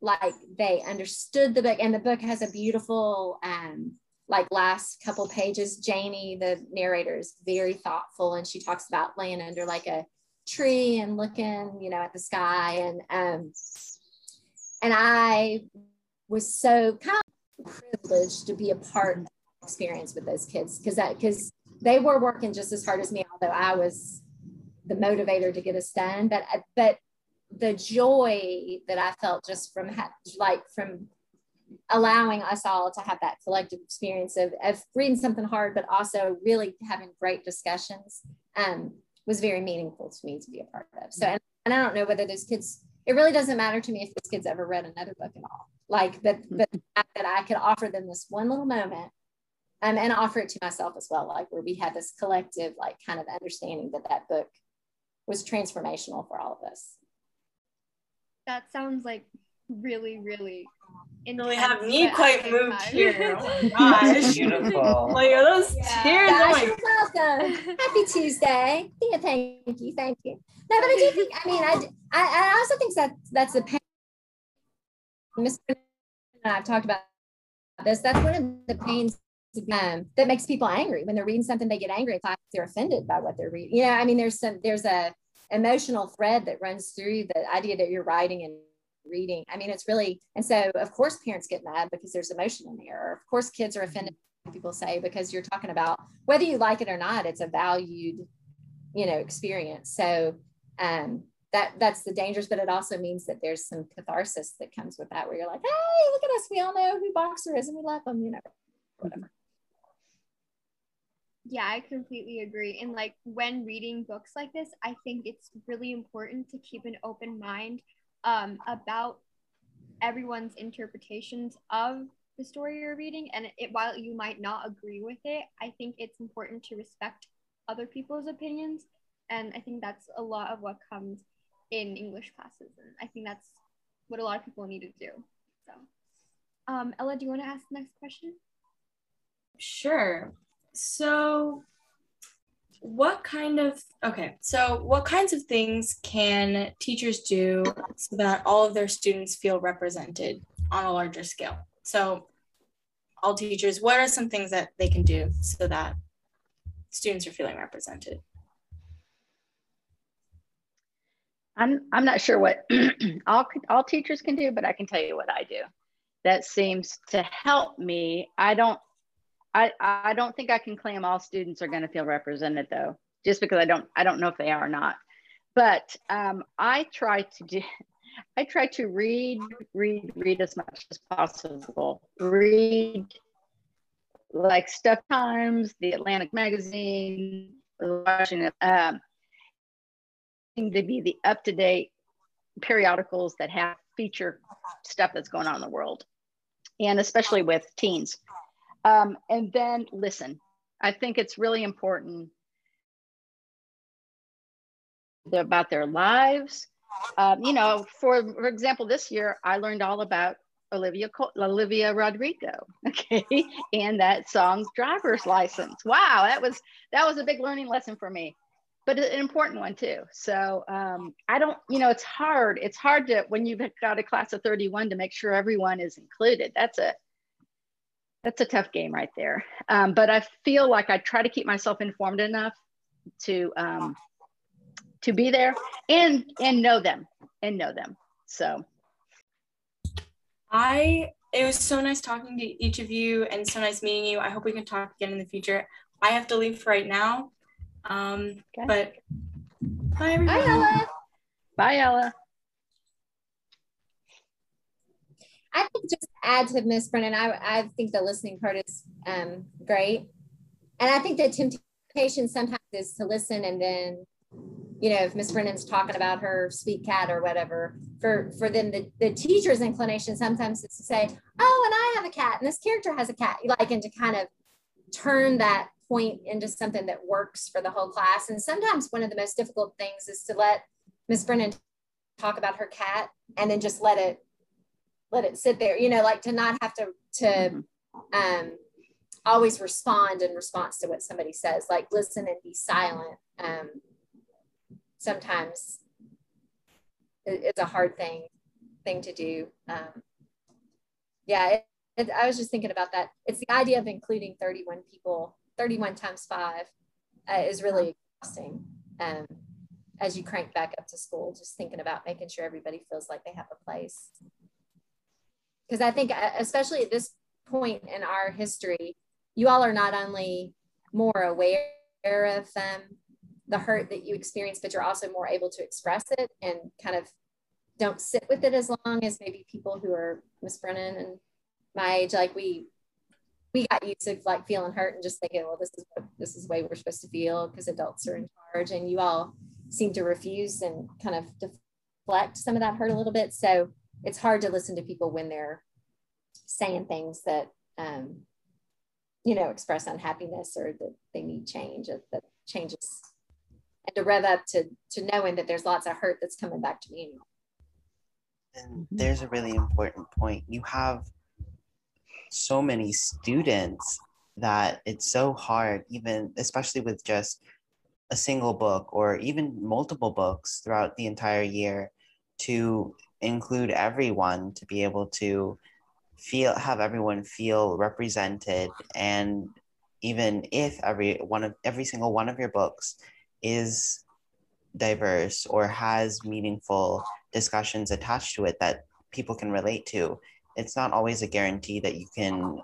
like they understood the book. And the book has a beautiful, um, like last couple pages. Janie, the narrator, is very thoughtful and she talks about laying under like a tree and looking, you know, at the sky. And um, and I was so kind privileged to be a part of the experience with those kids because that because they were working just as hard as me, although I was the motivator to get us done. But but the joy that I felt just from ha- like from allowing us all to have that collective experience of, of reading something hard, but also really having great discussions um, was very meaningful to me to be a part of. So, and, and I don't know whether those kids, it really doesn't matter to me if those kids ever read another book at all. Like, but, but that I could offer them this one little moment um, and offer it to myself as well, like where we had this collective, like kind of understanding that that book was transformational for all of us. That sounds like really, really really have me quite moved here. Oh my gosh. Beautiful. like are those yeah. tears? Gosh, oh you're welcome. Happy Tuesday. Yeah, thank you. Thank you. No, but I do think, I mean, I, I, I also think that that's the pain. Miss and I've talked about this. That's one of the pains um, that makes people angry when they're reading something. They get angry. They're offended by what they're reading. You know, I mean, there's some there's a emotional thread that runs through the idea that you're writing and reading. I mean, it's really, and so of course parents get mad because there's emotion in there. Of course kids are offended, people say, because you're talking about whether you like it or not, it's a valued, you know, experience. So um, that that's the dangers, but it also means that there's some catharsis that comes with that, where you're like, hey, look at us, we all know who Boxer is and we love them, you know, whatever. Yeah, I completely agree. And like when reading books like this, I think it's really important to keep an open mind um, about everyone's interpretations of the story you're reading. And it, while you might not agree with it, I think it's important to respect other people's opinions. And I think that's a lot of what comes in English classes. And I think that's what a lot of people need to do. So, um, Ella, do you want to ask the next question? Sure. So, what kind of okay so what kinds of things can teachers do so that all of their students feel represented on a larger scale so all teachers what are some things that they can do so that students are feeling represented i'm i'm not sure what all all teachers can do but i can tell you what i do that seems to help me i don't I, I don't think I can claim all students are going to feel represented though, just because I don't I don't know if they are or not. But um, I try to do I try to read read read as much as possible. Read like Stuff Times, the Atlantic Magazine, Washington, um, to be the up to date periodicals that have feature stuff that's going on in the world, and especially with teens um, and then listen. I think it's really important about their lives. Um, you know, for, for example, this year I learned all about Olivia Col- Olivia Rodrigo, okay, and that song's driver's license. Wow, that was that was a big learning lesson for me, but an important one too. So um, I don't, you know, it's hard. It's hard to when you've got a class of 31 to make sure everyone is included. That's a that's a tough game right there. Um, but I feel like I try to keep myself informed enough to um, to be there and and know them and know them. So I it was so nice talking to each of you and so nice meeting you. I hope we can talk again in the future. I have to leave for right now. Um, okay. but bye everybody. Bye Ella. Bye Ella. I think just to add to Miss Brennan, I, I think the listening part is um, great. And I think the temptation sometimes is to listen and then, you know, if Miss Brennan's talking about her sweet cat or whatever, for, for them, the, the teacher's inclination sometimes is to say, oh, and I have a cat and this character has a cat, like, and to kind of turn that point into something that works for the whole class. And sometimes one of the most difficult things is to let Miss Brennan talk about her cat and then just let it let it sit there you know like to not have to to mm-hmm. um always respond in response to what somebody says like listen and be silent um sometimes it's a hard thing thing to do um yeah it, it, i was just thinking about that it's the idea of including 31 people 31 times five uh, is really exhausting um as you crank back up to school, just thinking about making sure everybody feels like they have a place. Because I think, uh, especially at this point in our history, you all are not only more aware of um, the hurt that you experience, but you're also more able to express it and kind of don't sit with it as long as maybe people who are Miss Brennan and my age, like we we got used to like feeling hurt and just thinking, well, this is what, this is the way we're supposed to feel because adults are in charge, and you all seem to refuse and kind of deflect some of that hurt a little bit. So it's hard to listen to people when they're saying things that, um, you know, express unhappiness or that they need change, that changes, and to rev up to to knowing that there's lots of hurt that's coming back to me. And there's a really important point. You have so many students that it's so hard, even especially with just a single book or even multiple books throughout the entire year to include everyone to be able to feel have everyone feel represented. And even if every one of every single one of your books is diverse or has meaningful discussions attached to it that people can relate to it's not always a guarantee that you can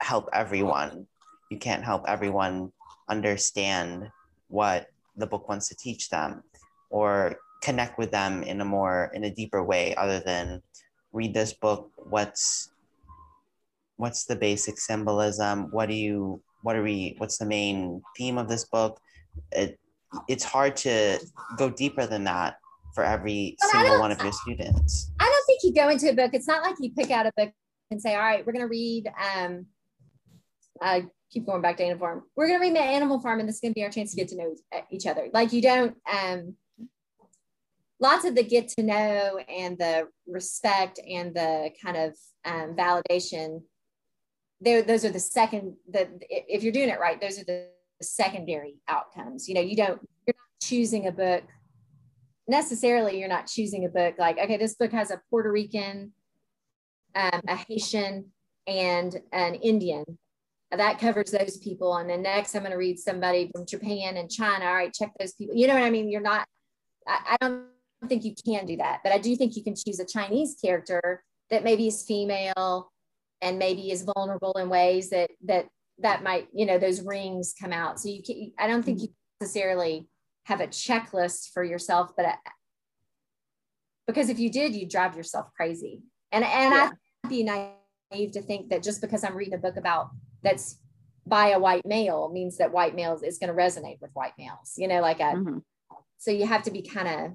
help everyone. You can't help everyone understand what the book wants to teach them or connect with them in a more in a deeper way other than read this book. What's what's the basic symbolism? What do you what are we what's the main theme of this book? It, it's hard to go deeper than that for every single one of your students think you go into a book it's not like you pick out a book and say all right we're going to read um uh, keep going back to Animal Farm. We're gonna read the Animal Farm, and this is gonna be our chance to get to know each other. Like you don't. Um, lots of the get to know and the respect and the kind of um, validation. There, those are the second. The if you're doing it right, those are the secondary outcomes. You know, you don't. You're not choosing a book necessarily. You're not choosing a book like okay, this book has a Puerto Rican, um, a Haitian, and an Indian that covers those people. And then next, I'm going to read somebody from Japan and China. All right, check those people. You know what I mean? You're not, I, I don't think you can do that, but I do think you can choose a Chinese character that maybe is female and maybe is vulnerable in ways that, that, that might, you know, those rings come out. So you can, I don't think you necessarily have a checklist for yourself, but I, because if you did, you'd drive yourself crazy. And, and yeah. I'd be naive to think that just because I'm reading a book about that's by a white male means that white males is going to resonate with white males you know like a mm-hmm. so you have to be kind of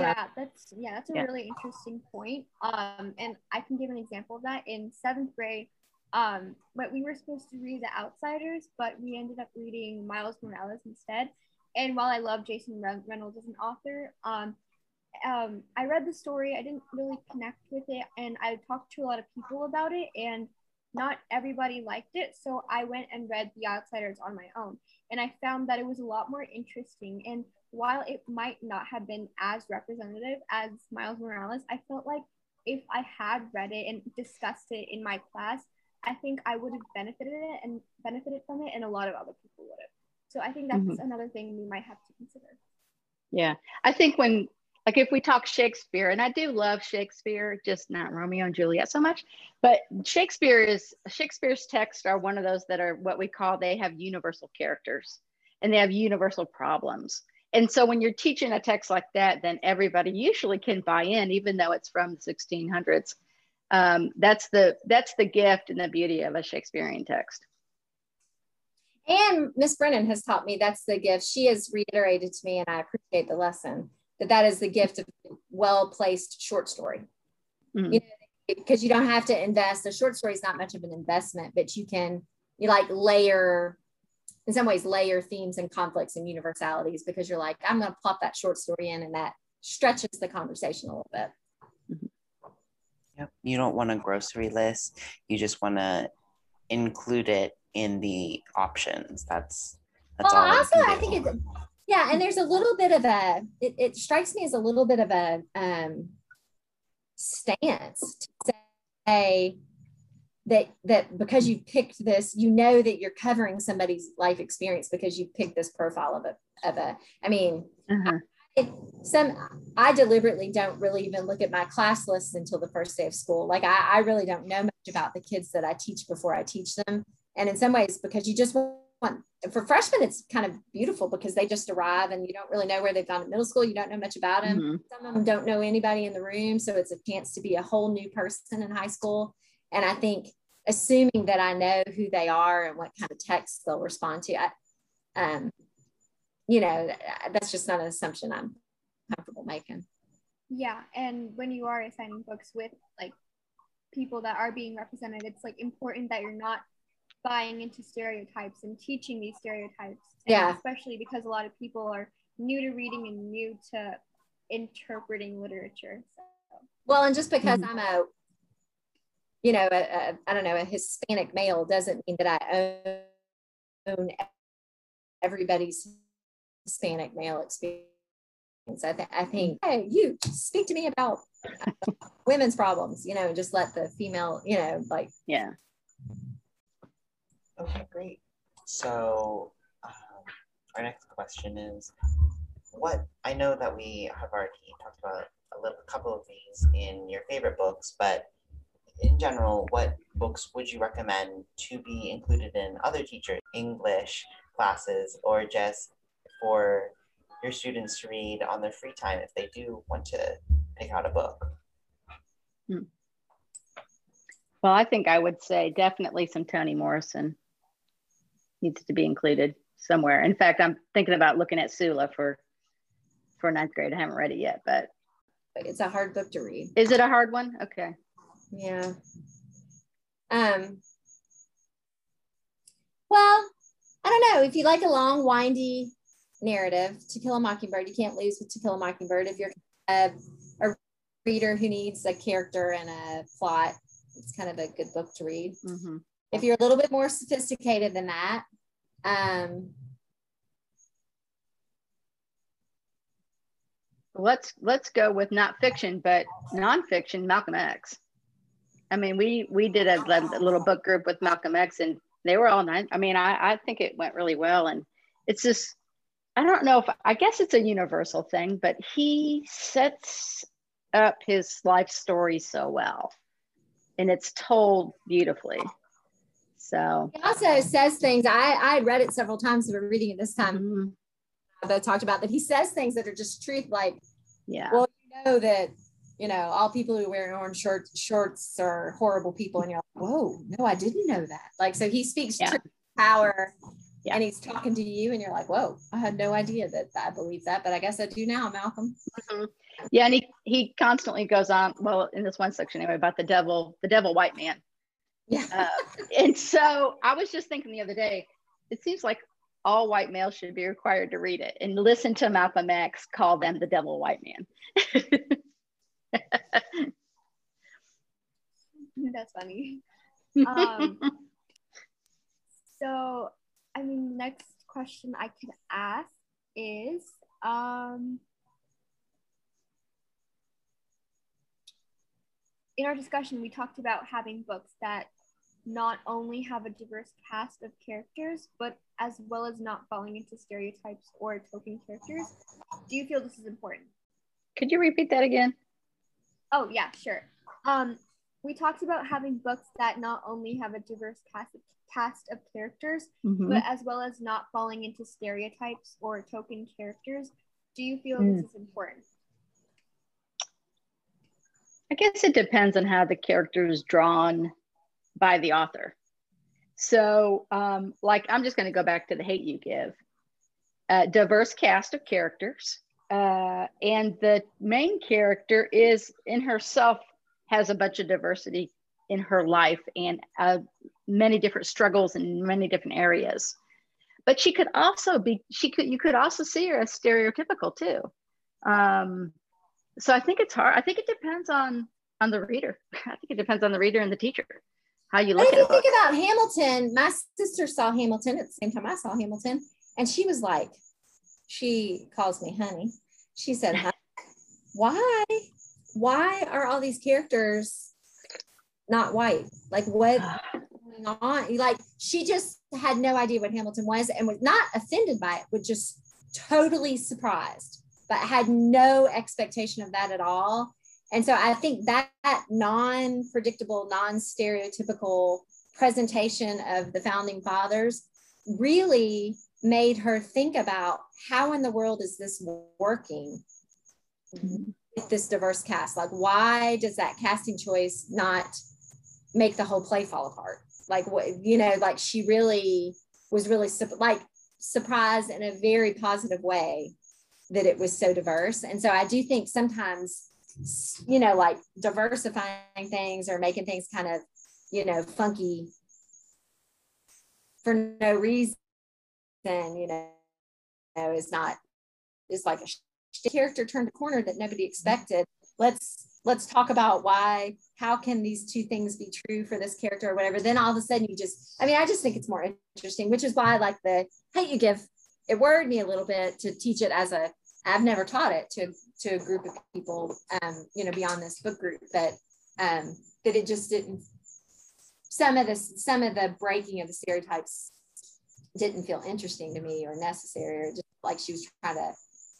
yeah that's yeah that's a yeah. really interesting point um and i can give an example of that in seventh grade um but we were supposed to read the outsiders but we ended up reading miles morales instead and while i love jason reynolds as an author um um, I read the story. I didn't really connect with it, and I talked to a lot of people about it, and not everybody liked it. So I went and read The Outsiders on my own. And I found that it was a lot more interesting. And while it might not have been as representative as Miles Morales, I felt like if I had read it and discussed it in my class, I think I would have benefited it and benefited from it, and a lot of other people would have. So I think that's mm-hmm. another thing we might have to consider. Yeah, I think when like if we talk Shakespeare, and I do love Shakespeare, just not Romeo and Juliet so much, but Shakespeare is Shakespeare's texts are one of those that are what we call they have universal characters and they have universal problems. and so when you're teaching a text like that, then everybody usually can buy in, even though it's from the 1600s. Um, that's the that's the gift and the beauty of a Shakespearean text. And Miss Brennan has taught me that's the gift. She has reiterated to me, and I appreciate the lesson that that is the gift of well placed short story. Mm-hmm. You know, because you don't have to invest. A short story is not much of an investment, but you can you like layer in some ways layer themes and conflicts and universalities because you're like i'm going to plop that short story in and that stretches the conversation a little bit. Yep. You don't want a grocery list. You just want to include it in the options. That's that's well, all also i think it's yeah and there's a little bit of a it, it strikes me as a little bit of a um stance to say that that because you picked this you know that you're covering somebody's life experience because you picked this profile of a of a i mean uh-huh. It, some i deliberately don't really even look at my class lists until the first day of school. Like I, I really don't know much about the kids that i teach before i teach them. And in some ways because you just want for freshmen it's kind of beautiful because they just arrive and you don't really know where they've gone in middle school. You don't know much about them mm-hmm. some of them don't know anybody in the room so it's a chance to be a whole new person in high school. And I think assuming that I know who they are and what kind of text they'll respond to, I, um, you know, that's just not an assumption I'm comfortable making. Yeah, and when you are assigning books with like people that are being represented, it's like important that you're not buying into stereotypes and teaching these stereotypes. Yeah. Especially because a lot of people are new to reading and new to interpreting literature. So. Well, and just because mm-hmm. I'm a you know, I a, I don't know, a Hispanic male doesn't mean that I own everybody's Hispanic male experience. I, th- I think, hey, you speak to me about women's problems, you know, and just let the female, you know, like. Yeah. Okay, great. So, um, our next question is what I know that we have already talked about a little couple of these in your favorite books, but in general, what books would you recommend to be included in other teacher English classes or just for your students to read on their free time if they do want to pick out a book? Hmm. Well, I think I would say definitely some Toni Morrison needs to be included somewhere. In fact, I'm thinking about looking at Sula for for ninth grade. I haven't read it yet, but it's a hard book to read. Is it a hard one? Okay. Yeah. Um, well, I don't know. If you like a long, windy narrative, To Kill a Mockingbird, you can't lose with To Kill a Mockingbird. If you're a, a reader who needs a character and a plot, it's kind of a good book to read. Mm-hmm. If you're a little bit more sophisticated than that, um, let's let's go with not fiction, but nonfiction. Malcolm X. I mean, we we did a, a, little book group with Malcolm X, and they were all nice. I mean, I I think it went really well, and it's just I don't know if I guess it's a universal thing, but he sets up his life story so well, and it's told beautifully. So he also says things. I I read it several times, but reading it this time. Mm-hmm. Both talked about that he says things that are just truth, like yeah. Well, you know that you know, all people who wear orange shorts shorts are horrible people. And you're like, whoa, no, I didn't know that. Like, so he speaks yeah. power yeah. and he's talking to you and you're like, whoa, I had no idea that I believe that, but I guess I do now, Malcolm. Mm-hmm. Yeah. And he, he constantly goes on, well, in this one section anyway, about the devil, the devil white man. Yeah. Uh, and so I was just thinking the other day, it seems like all white males should be required to read it and listen to Malcolm X call them the devil white man. That's funny. Um, so, I mean, next question I can ask is um, in our discussion, we talked about having books that not only have a diverse cast of characters, but as well as not falling into stereotypes or token characters. Do you feel this is important? Could you repeat that again? Oh yeah, sure. Um, we talked about having books that not only have a diverse cast of, cast of characters, mm-hmm. but as well as not falling into stereotypes or token characters. Do you feel Mm. this is important? I guess it depends on how the character is drawn by the author. So, um, like, I'm just going to go back to the hate you give. Uh, diverse cast of characters, uh, and the main character is in herself has a bunch of diversity in her life and uh, many different struggles in many different areas. But she could also be, she could, you could also see her as stereotypical too. Um, so I think it's hard. I think it depends on on the reader. I think it depends on the reader and the teacher how you look do at you think about Hamilton? My sister saw Hamilton at the same time I saw Hamilton, and she was like, she calls me honey. She said, why, why are all these characters not white? Like what going on? Like she just had no idea what Hamilton was and was not offended by it, but just totally surprised, but had no expectation of that at all. And so I think that, that non-predictable, non-stereotypical presentation of the founding fathers really made her think about how in the world is this working with this diverse cast? Like, why does that casting choice not make the whole play fall apart? Like, what, you know, like she really was really like surprised in a very positive way that it was so diverse. And so I do think sometimes, you know, like diversifying things or making things kind of, you know, funky for no reason, you know, is not, is like a character turned a corner that nobody expected. Let's, let's talk about why, how can these two things be true for this character or whatever. Then all of a sudden you just, I mean, I just think it's more interesting, which is why I like the hate you give. It worried me a little bit to teach it as a, I've never taught it to, to a group of people, um, you know, beyond this book group, but, um, that it just didn't, some of this, some of the breaking of the stereotypes didn't feel interesting to me or necessary, or just like she was trying to,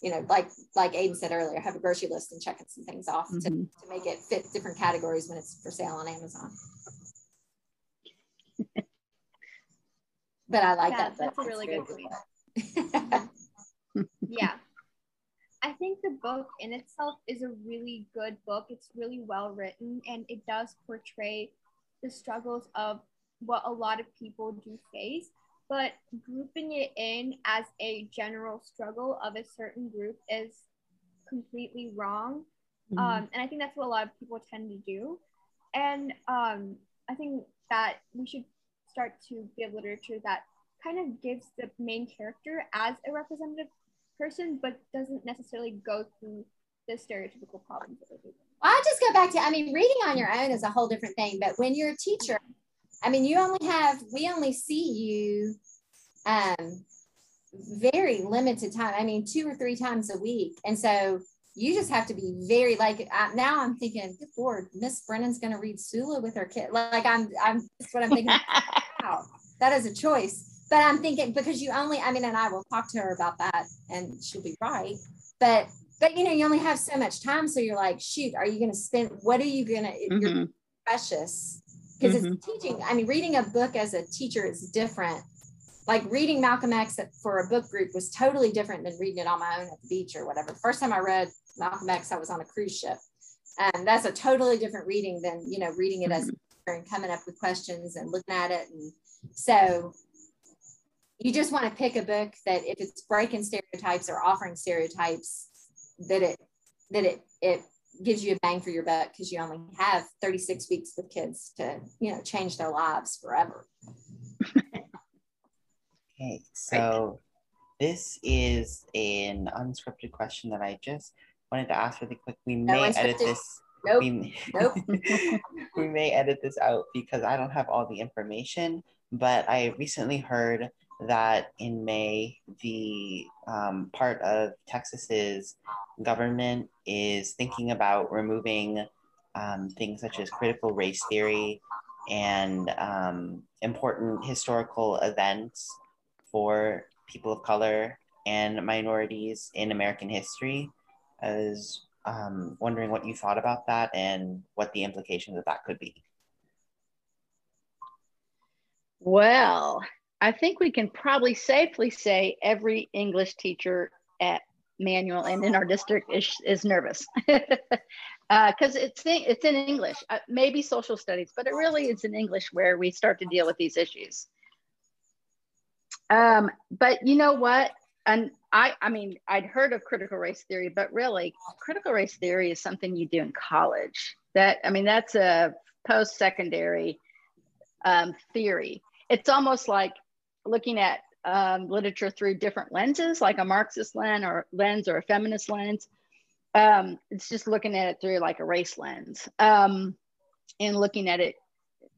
you know, like, like Aiden said earlier, have a grocery list and checking some things off to, Mhm. to make it fit different categories when it's for sale on Amazon. But I like Yeah, that. that's a really good very point. yeah. I think the book in itself is a really good book. It's really well written and it does portray the struggles of what a lot of people do face. But grouping it in as a general struggle of a certain group is completely wrong. Um, and I think that's what a lot of people tend to do. And um, I think that we should start to give literature that kind of gives the main character as a representative person, but doesn't necessarily go through the stereotypical problems that they do. I just go back to, I mean, reading on your own is a whole different thing. But when you're a teacher, I mean, you only have, we only see you um, very limited time. I mean, two or three times a week. And so you just have to be very like uh, now I'm thinking, good Lord, Miss Brennan's going to read Sula with her kid. Like I'm, I'm, that's what I'm thinking. wow, that is a choice. But I'm thinking because you only, I mean, and I will talk to her about that and she'll be right. But, but you know, you only have so much time. So you're like, shoot, are you going to spend, what are you going to, you're Mhm. precious because it's mm-hmm. teaching. I mean, reading a book as a teacher is different. Like reading Malcolm X for a book group was totally different than reading it on my own at the beach or whatever. First time I read Malcolm X, I was on a cruise ship. And that's a totally different reading than, you know, reading it as a teacher and coming up with questions and looking at it. And so you just want to pick a book that if it's breaking stereotypes or offering stereotypes, that it that it it gives you a bang for your buck because you only have 36 weeks with kids to you know change their lives forever Okay, so this is an unscripted question that I just wanted to ask really quick. We No may edit this. nope We, Nope. we may edit this out because I don't have all the information. But I recently heard that in May, the um, part of Texas's government is thinking about removing um, things such as critical race theory and um, important historical events for people of color and minorities in American history. I was um, wondering what you thought about that and what the implications of that could be. Well, I think we can probably safely say every English teacher at manual and in our district is, is nervous because uh, it's it's in English, uh, maybe social studies, but it really is in English where we start to deal with these issues. Um, but you know what? And I, I mean, I'd heard of critical race theory, but really, critical race theory is something you do in college. That I mean, that's a post-secondary um, theory. It's almost like looking at um, literature through different lenses, like a Marxist lens or lens or a feminist lens. Um, it's just looking at it through like a race lens um, and looking at it,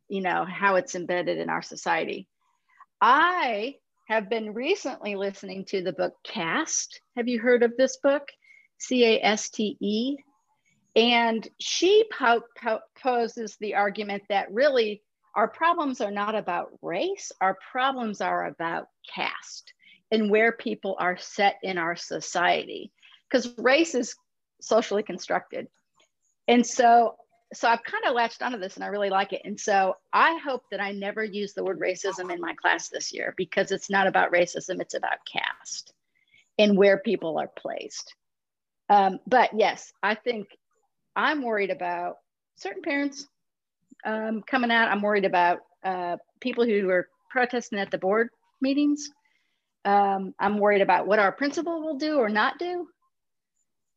you know, how it's embedded in our society. I have been recently listening to the book Caste. Have you heard of this book? C A S T E. And she po- po- poses the argument that really our problems are not about race, our problems are about caste and where people are set in our society. Because race is socially constructed. And so so I've kind of latched onto this and I really like it. And so I hope that I never use the word racism in my class this year because it's not about racism, it's about caste and where people are placed. Um, but yes, I think I'm worried about certain parents um, coming out. I'm worried about uh, people who are protesting at the board meetings. Um, I'm worried about what our principal will do or not do.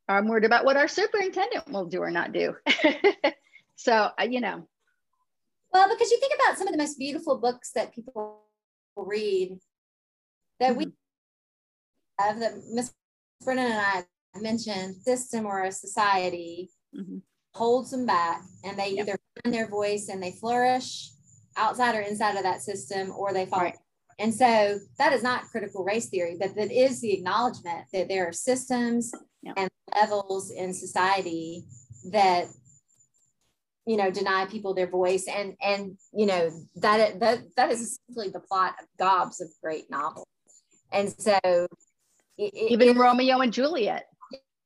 I'm worried about what our superintendent will do or not do. so, uh, you know. Well, because you think about some of the most beautiful books that people read that mm-hmm. we have that Miss Brennan and I mentioned, system or a society mm-hmm. Holds them back and they yep. either find their voice and they flourish outside or inside of that system or they fall. Right. And so that is not critical race theory, but that is the acknowledgement that there are systems yep. and levels in society that you know deny people their voice and and you know that that that is simply the plot of gobs of great novels and so it, even it, romeo and juliet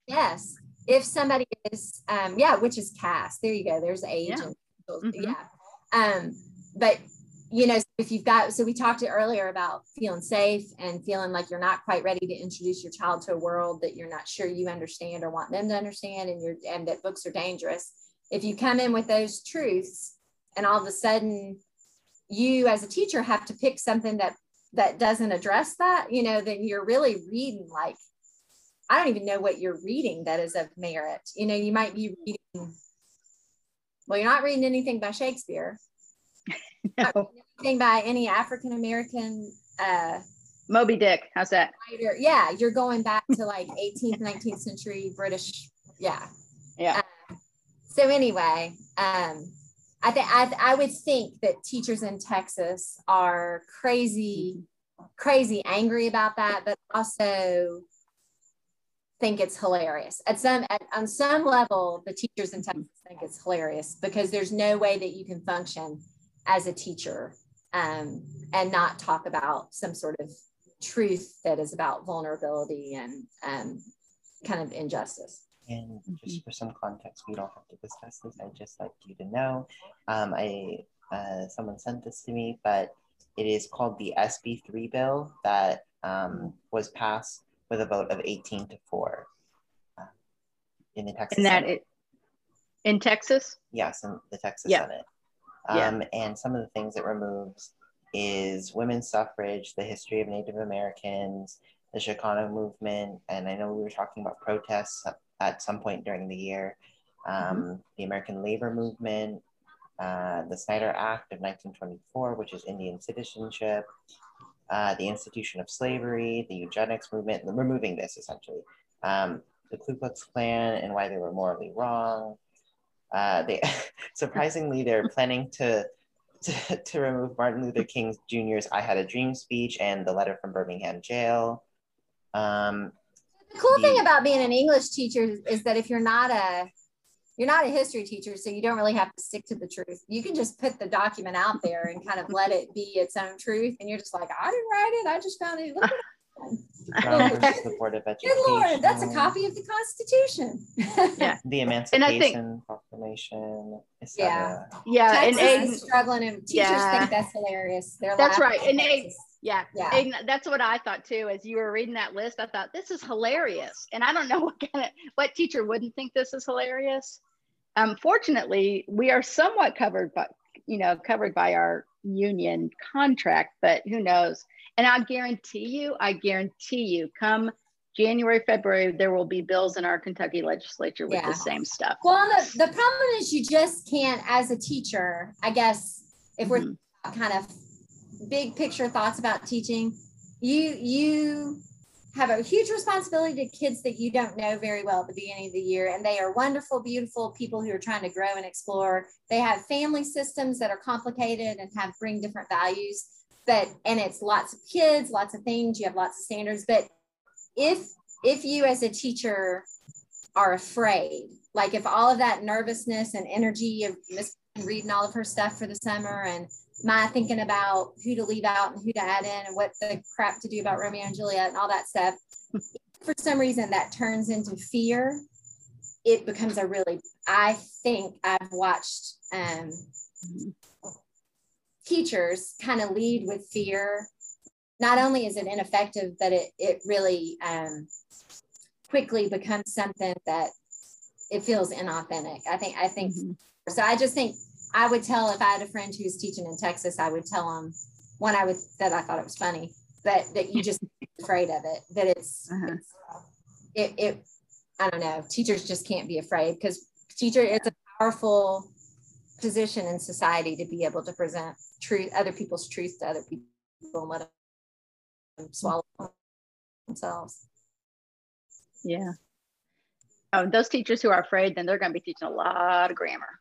yes if somebody is um yeah which is caste there you go there's age yeah. and mm-hmm. yeah um but you know if you've got so we talked earlier about feeling safe and feeling like you're not quite ready to introduce your child to a world that you're not sure you understand or want them to understand and you're and that books are dangerous if you come in with those truths and all of a sudden you as a teacher have to pick something that that doesn't address that you know then you're really reading like i don't even know what you're reading that is of merit. You know you might be reading well you're not reading anything by shakespeare. No. anything by any african american uh moby dick how's that? writer. yeah you're going back to like 18th 19th century british yeah. Yeah. So anyway, um, I think I would think that teachers in Texas are crazy, crazy angry about that, but also think it's hilarious. At some at, on some level, the teachers in Texas think it's hilarious because there's no way that you can function as a teacher um, and not talk about some sort of truth that is about vulnerability and um, kind of injustice. And just mm-hmm. for some context, we don't have to discuss this. I'd just like you to know. Um, I uh, someone sent this to me, but it is called the SB3 bill that um, was passed with a vote of 18 to 4 uh, in the Texas. And that it, in Texas? Yes, in the Texas yeah. Senate. Um, yeah. And some of the things it removes is women's suffrage, the history of Native Americans, the Chicano movement, and I know we were talking about protests at some point during the year. Um, mm-hmm. The American Labor Movement, uh, the Snyder Act of 1924, which is Indian citizenship, uh, the institution of slavery, the eugenics movement, removing this essentially, um, the Ku Klux Klan and why they were morally wrong. Uh, they surprisingly they're planning to, to to remove Martin Luther King Jr.'s "I Had a Dream" speech and the letter from Birmingham jail. Um, the cool thing about being an English teacher is that if you're not a you're not a history teacher, so you don't really have to stick to the truth. You can just put the document out there and kind of let it be its own truth. And you're just like, I didn't write it. I just found it. Look the Education. Good Lord, that's a copy of the Constitution. yeah, the Emancipation think, Proclamation. Yeah, yeah, Texas and Aiden, struggling, and teachers yeah. think that's hilarious. They're that's right. And Aiden, Yeah. Yeah. And that's what I thought too. As you were reading that list, I thought this is hilarious. And I don't know what kind of what teacher wouldn't think this is hilarious. Um, fortunately, we are somewhat covered by, you know, covered by our union contract, but who knows? And I guarantee you, I guarantee you, come January, February, there will be bills in our Kentucky legislature with Yeah. the same stuff. Well, the, the problem is you just can't, as a teacher, I guess, if we're Mhm. kind of big picture thoughts about teaching, you you have a huge responsibility to kids that you don't know very well at the beginning of the year, and they are wonderful, beautiful people who are trying to grow and explore. They have family systems that are complicated and have bring different values, but and it's lots of kids, lots of things. You have lots of standards, but if if you as a teacher are afraid. Like if all of that nervousness and energy of Miss reading all of her stuff for the summer and my thinking about who to leave out and who to add in and what the crap to do about Romeo and Juliet and all that stuff. for some reason that turns into fear. It becomes a really, I think I've watched um, teachers kind of lead with fear. Not only is it ineffective, but it, it really um, quickly becomes something that it feels inauthentic. I think I think Mhm. so. I just think I would tell if I had a friend who was teaching in Texas, I would tell him one I would that I thought it was funny, but that you just afraid of it. That it's, Uh-huh. it's it it I don't know. Teachers just can't be afraid because teacher it's a powerful position in society to be able to present truth, other people's truth to other people and let them swallow themselves. Yeah. Oh, those teachers who are afraid, then they're going to be teaching a lot of grammar.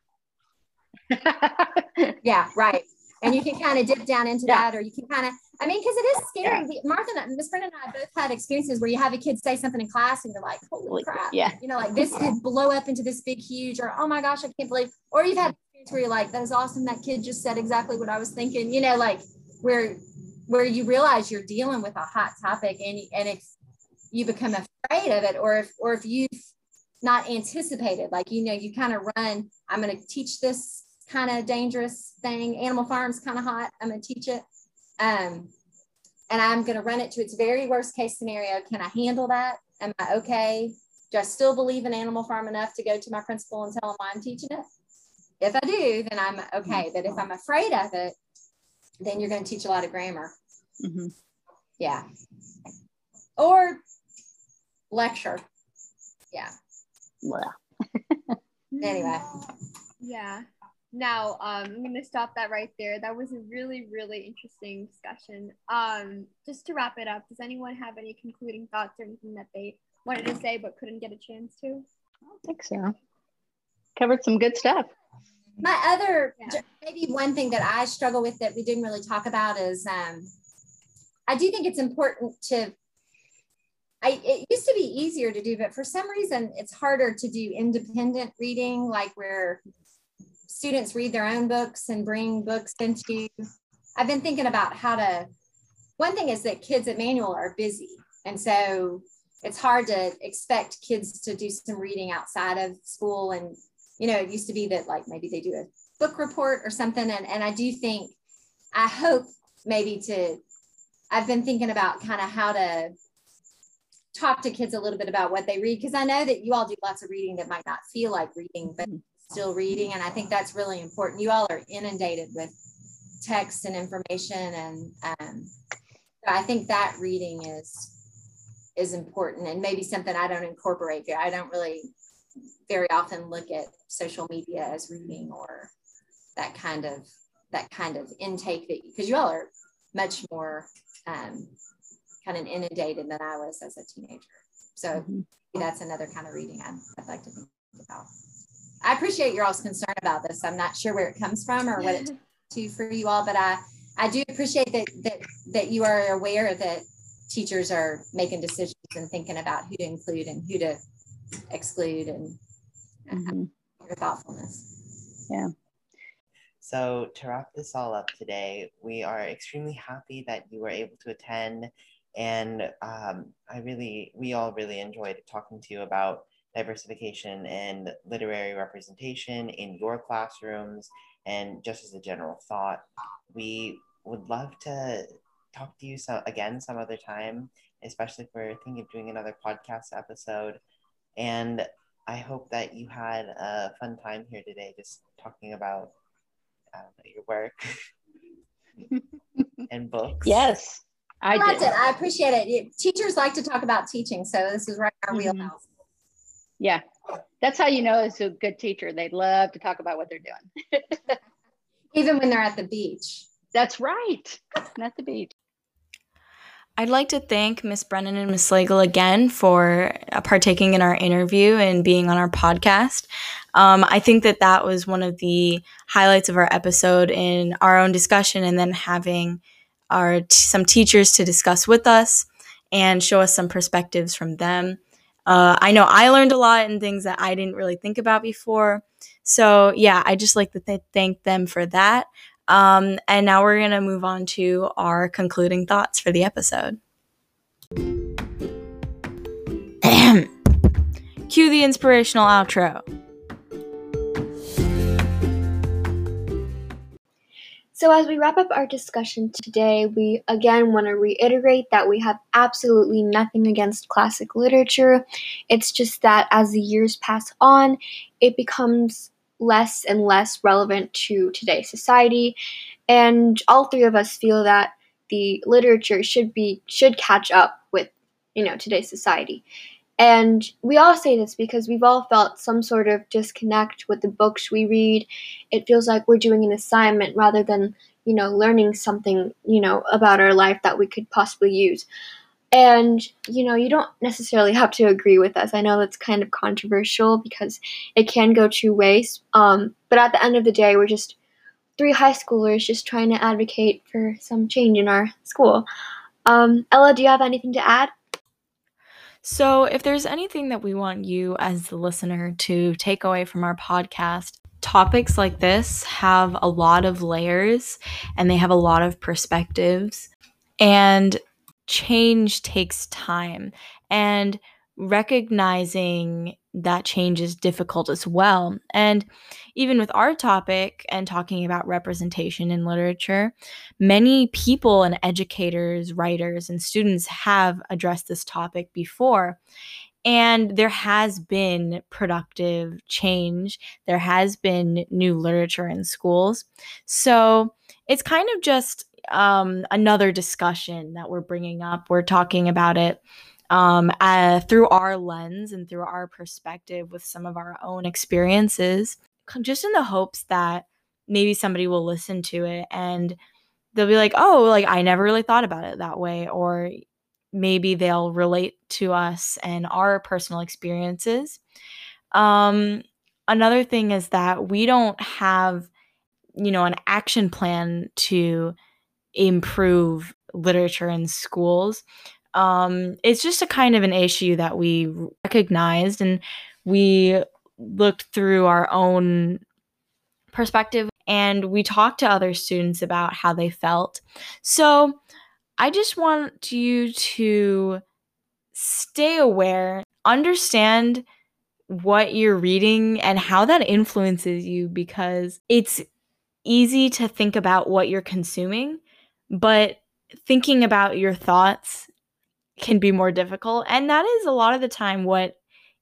Yeah, right. And you can kind of dip down into Yeah. that, or you can kind of, I mean, because it is scary. We- Martha, and Miss Brennan and I both had experiences where you have a kid say something in class and you're like, holy Like, crap. yeah. You know, like this could blow up into this big, huge, or oh my gosh, I can't believe, or you've had experience where you're like, that is awesome. That kid just said exactly what I was thinking, you know, like where, where you realize you're dealing with a hot topic and, and if you become afraid of it, or if, or if you've not anticipated, like, you know, you kind of run, I'm going to teach this kind of dangerous thing. Animal Farm's kind of hot. I'm going to teach it. Um, and I'm going to run it to its very worst case scenario. Can I handle that? Am I okay? Do I still believe in Animal Farm enough to go to my principal and tell him why I'm teaching it? If I do, then I'm okay. But if I'm afraid of it, then you're going to teach a lot of grammar. Mhm. Yeah. Or lecture. Yeah. Well, Anyway. Yeah. Now, um, I'm going to stop that right there. That was a really, really interesting discussion. Um, just to wrap it up, does anyone have any concluding thoughts or anything that they wanted to say but couldn't get a chance to? I don't think so. Covered some good stuff. My other, Yeah. maybe one thing that I struggle with that we didn't really talk about is um, I do think it's important to, I, it used to be easier to do, but for some reason it's harder to do independent reading, like where students read their own books and bring books into. I've been thinking about how to, one thing is that kids at Manual are busy. And so it's hard to expect kids to do some reading outside of school and you know, it used to be that like maybe they do a book report or something. And, and I do think, I hope maybe to, I've been thinking about kind of how to talk to kids a little bit about what they read. Cause I know that you all do lots of reading that might not feel like reading, but mm-hmm. Still reading. And I think that's really important. You all are inundated with text and information. And um, so I think that reading is, is important and maybe something I don't incorporate. Here. I don't really very often look at social media as reading or that kind of that kind of intake that because you all are much more um, kind of inundated than I was as a teenager. So Mhm. that's another kind of reading I'd, I'd like to think about. I appreciate your all's concern about this. I'm not sure where it comes from or what it's to for you all, but I I do appreciate that that that you are aware that teachers are making decisions and thinking about who to include and who to exclude and Mhm. your thoughtfulness. Yeah. So, to wrap this all up today, we are extremely happy that you were able to attend. And um, I really, we all really enjoyed talking to you about diversification and literary representation in your classrooms and just as a general thought. We would love to talk to you so again some other time, especially if we're thinking of doing another podcast episode. And I hope that you had a fun time here today, just talking about know, your work and books. Yes, I, I loved did. it. I appreciate it. Teachers like to talk about teaching, so this is right in our Mhm. wheelhouse. Yeah, that's how you know it's a good teacher. They love to talk about what they're doing. Even when they're at the beach. That's right. At the beach. I'd like to thank Miss Brennan and Miss Slagle again for uh, partaking in our interview and being on our podcast. Um, I think that that was one of the highlights of our episode in our own discussion, and then having our t- some teachers to discuss with us and show us some perspectives from them. Uh, I know I learned a lot and things that I didn't really think about before. So yeah, I just like to th- thank them for that. Um, and now we're going to move on to our concluding thoughts for the episode. Cue the inspirational outro. So, as we wrap up our discussion today, we again want to reiterate that we have absolutely nothing against classic literature. It's just that as the years pass on, it becomes less and less relevant to today's society. And all three of us feel that the literature should be should catch up with, you know, today's society. And we all say this because we've all felt some sort of disconnect with the books we read. It feels like we're doing an assignment rather than, you know, learning something, you know, about our life that we could possibly use. And, you know, you don't necessarily have to agree with us. I know that's kind of controversial because it can go two ways. Um, but at the end of the day, we're just three high schoolers just trying to advocate for some change in our school. Um, Ella, do you have anything to add? So, if there's anything that we want you as the listener to take away from our podcast, topics like this have a lot of layers and they have a lot of perspectives. And change takes time. And recognizing that change is difficult as well. And even with our topic and talking about representation in literature, many people and educators, writers, and students have addressed this topic before. And there has been productive change. There has been new literature in schools. So it's kind of just um, another discussion that we're bringing up. We're talking about it um, uh, through our lens and through our perspective with some of our own experiences, just in the hopes that maybe somebody will listen to it and they'll be like, oh, like I never really thought about it that way. Or maybe they'll relate to us and our personal experiences. Um, another thing is that we don't have, you know, an action plan to improve literature in schools um, it's just a kind of an issue that we recognized and we looked through our own perspective and we talked to other students about how they felt. So I just want you to stay aware, understand what you're reading and how that influences you because it's easy to think about what you're consuming, but thinking about your thoughts can be more difficult. And that is a lot of the time what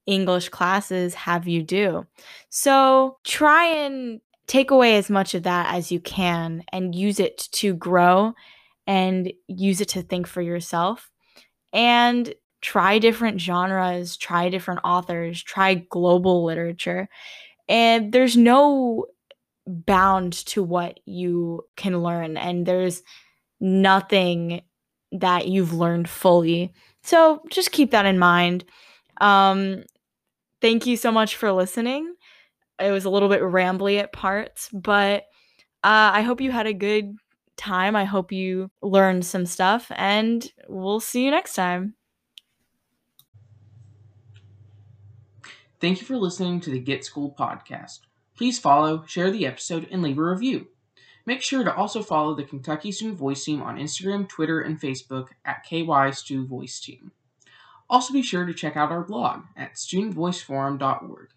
English classes have you do. So try and take away as much of that as you can and use it to grow and use it to think for yourself. And try different genres, try different authors, try global literature. And there's no bound to what you can learn, and there's nothing that you've learned fully. So just keep that in mind. Um, thank you so much for listening. It was a little bit rambly at parts, but uh, I hope you had a good time. I hope you learned some stuff, and we'll see you next time. Thank you for listening to the Get Schooled podcast. Please follow, share the episode, and leave a review. Make sure to also follow the Kentucky Student Voice Team on Instagram, Twitter, and Facebook at KY Voice Team. Also, be sure to check out our blog at studentvoiceforum.org.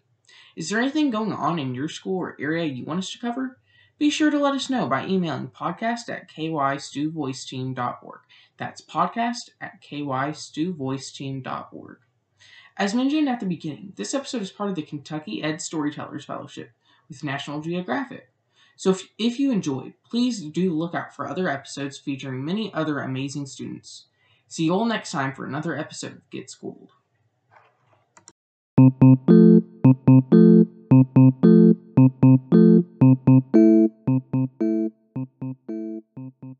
Is there anything going on in your school or area you want us to cover? Be sure to let us know by emailing podcast at kystewvoiceteam.org. That's podcast at kystewvoiceteam.org. As mentioned at the beginning, this episode is part of the Kentucky Ed Storytellers Fellowship with National Geographic. So if, if you enjoyed, please do look out for other episodes featuring many other amazing students. See you all next time for another episode of Get Schooled. Thank you.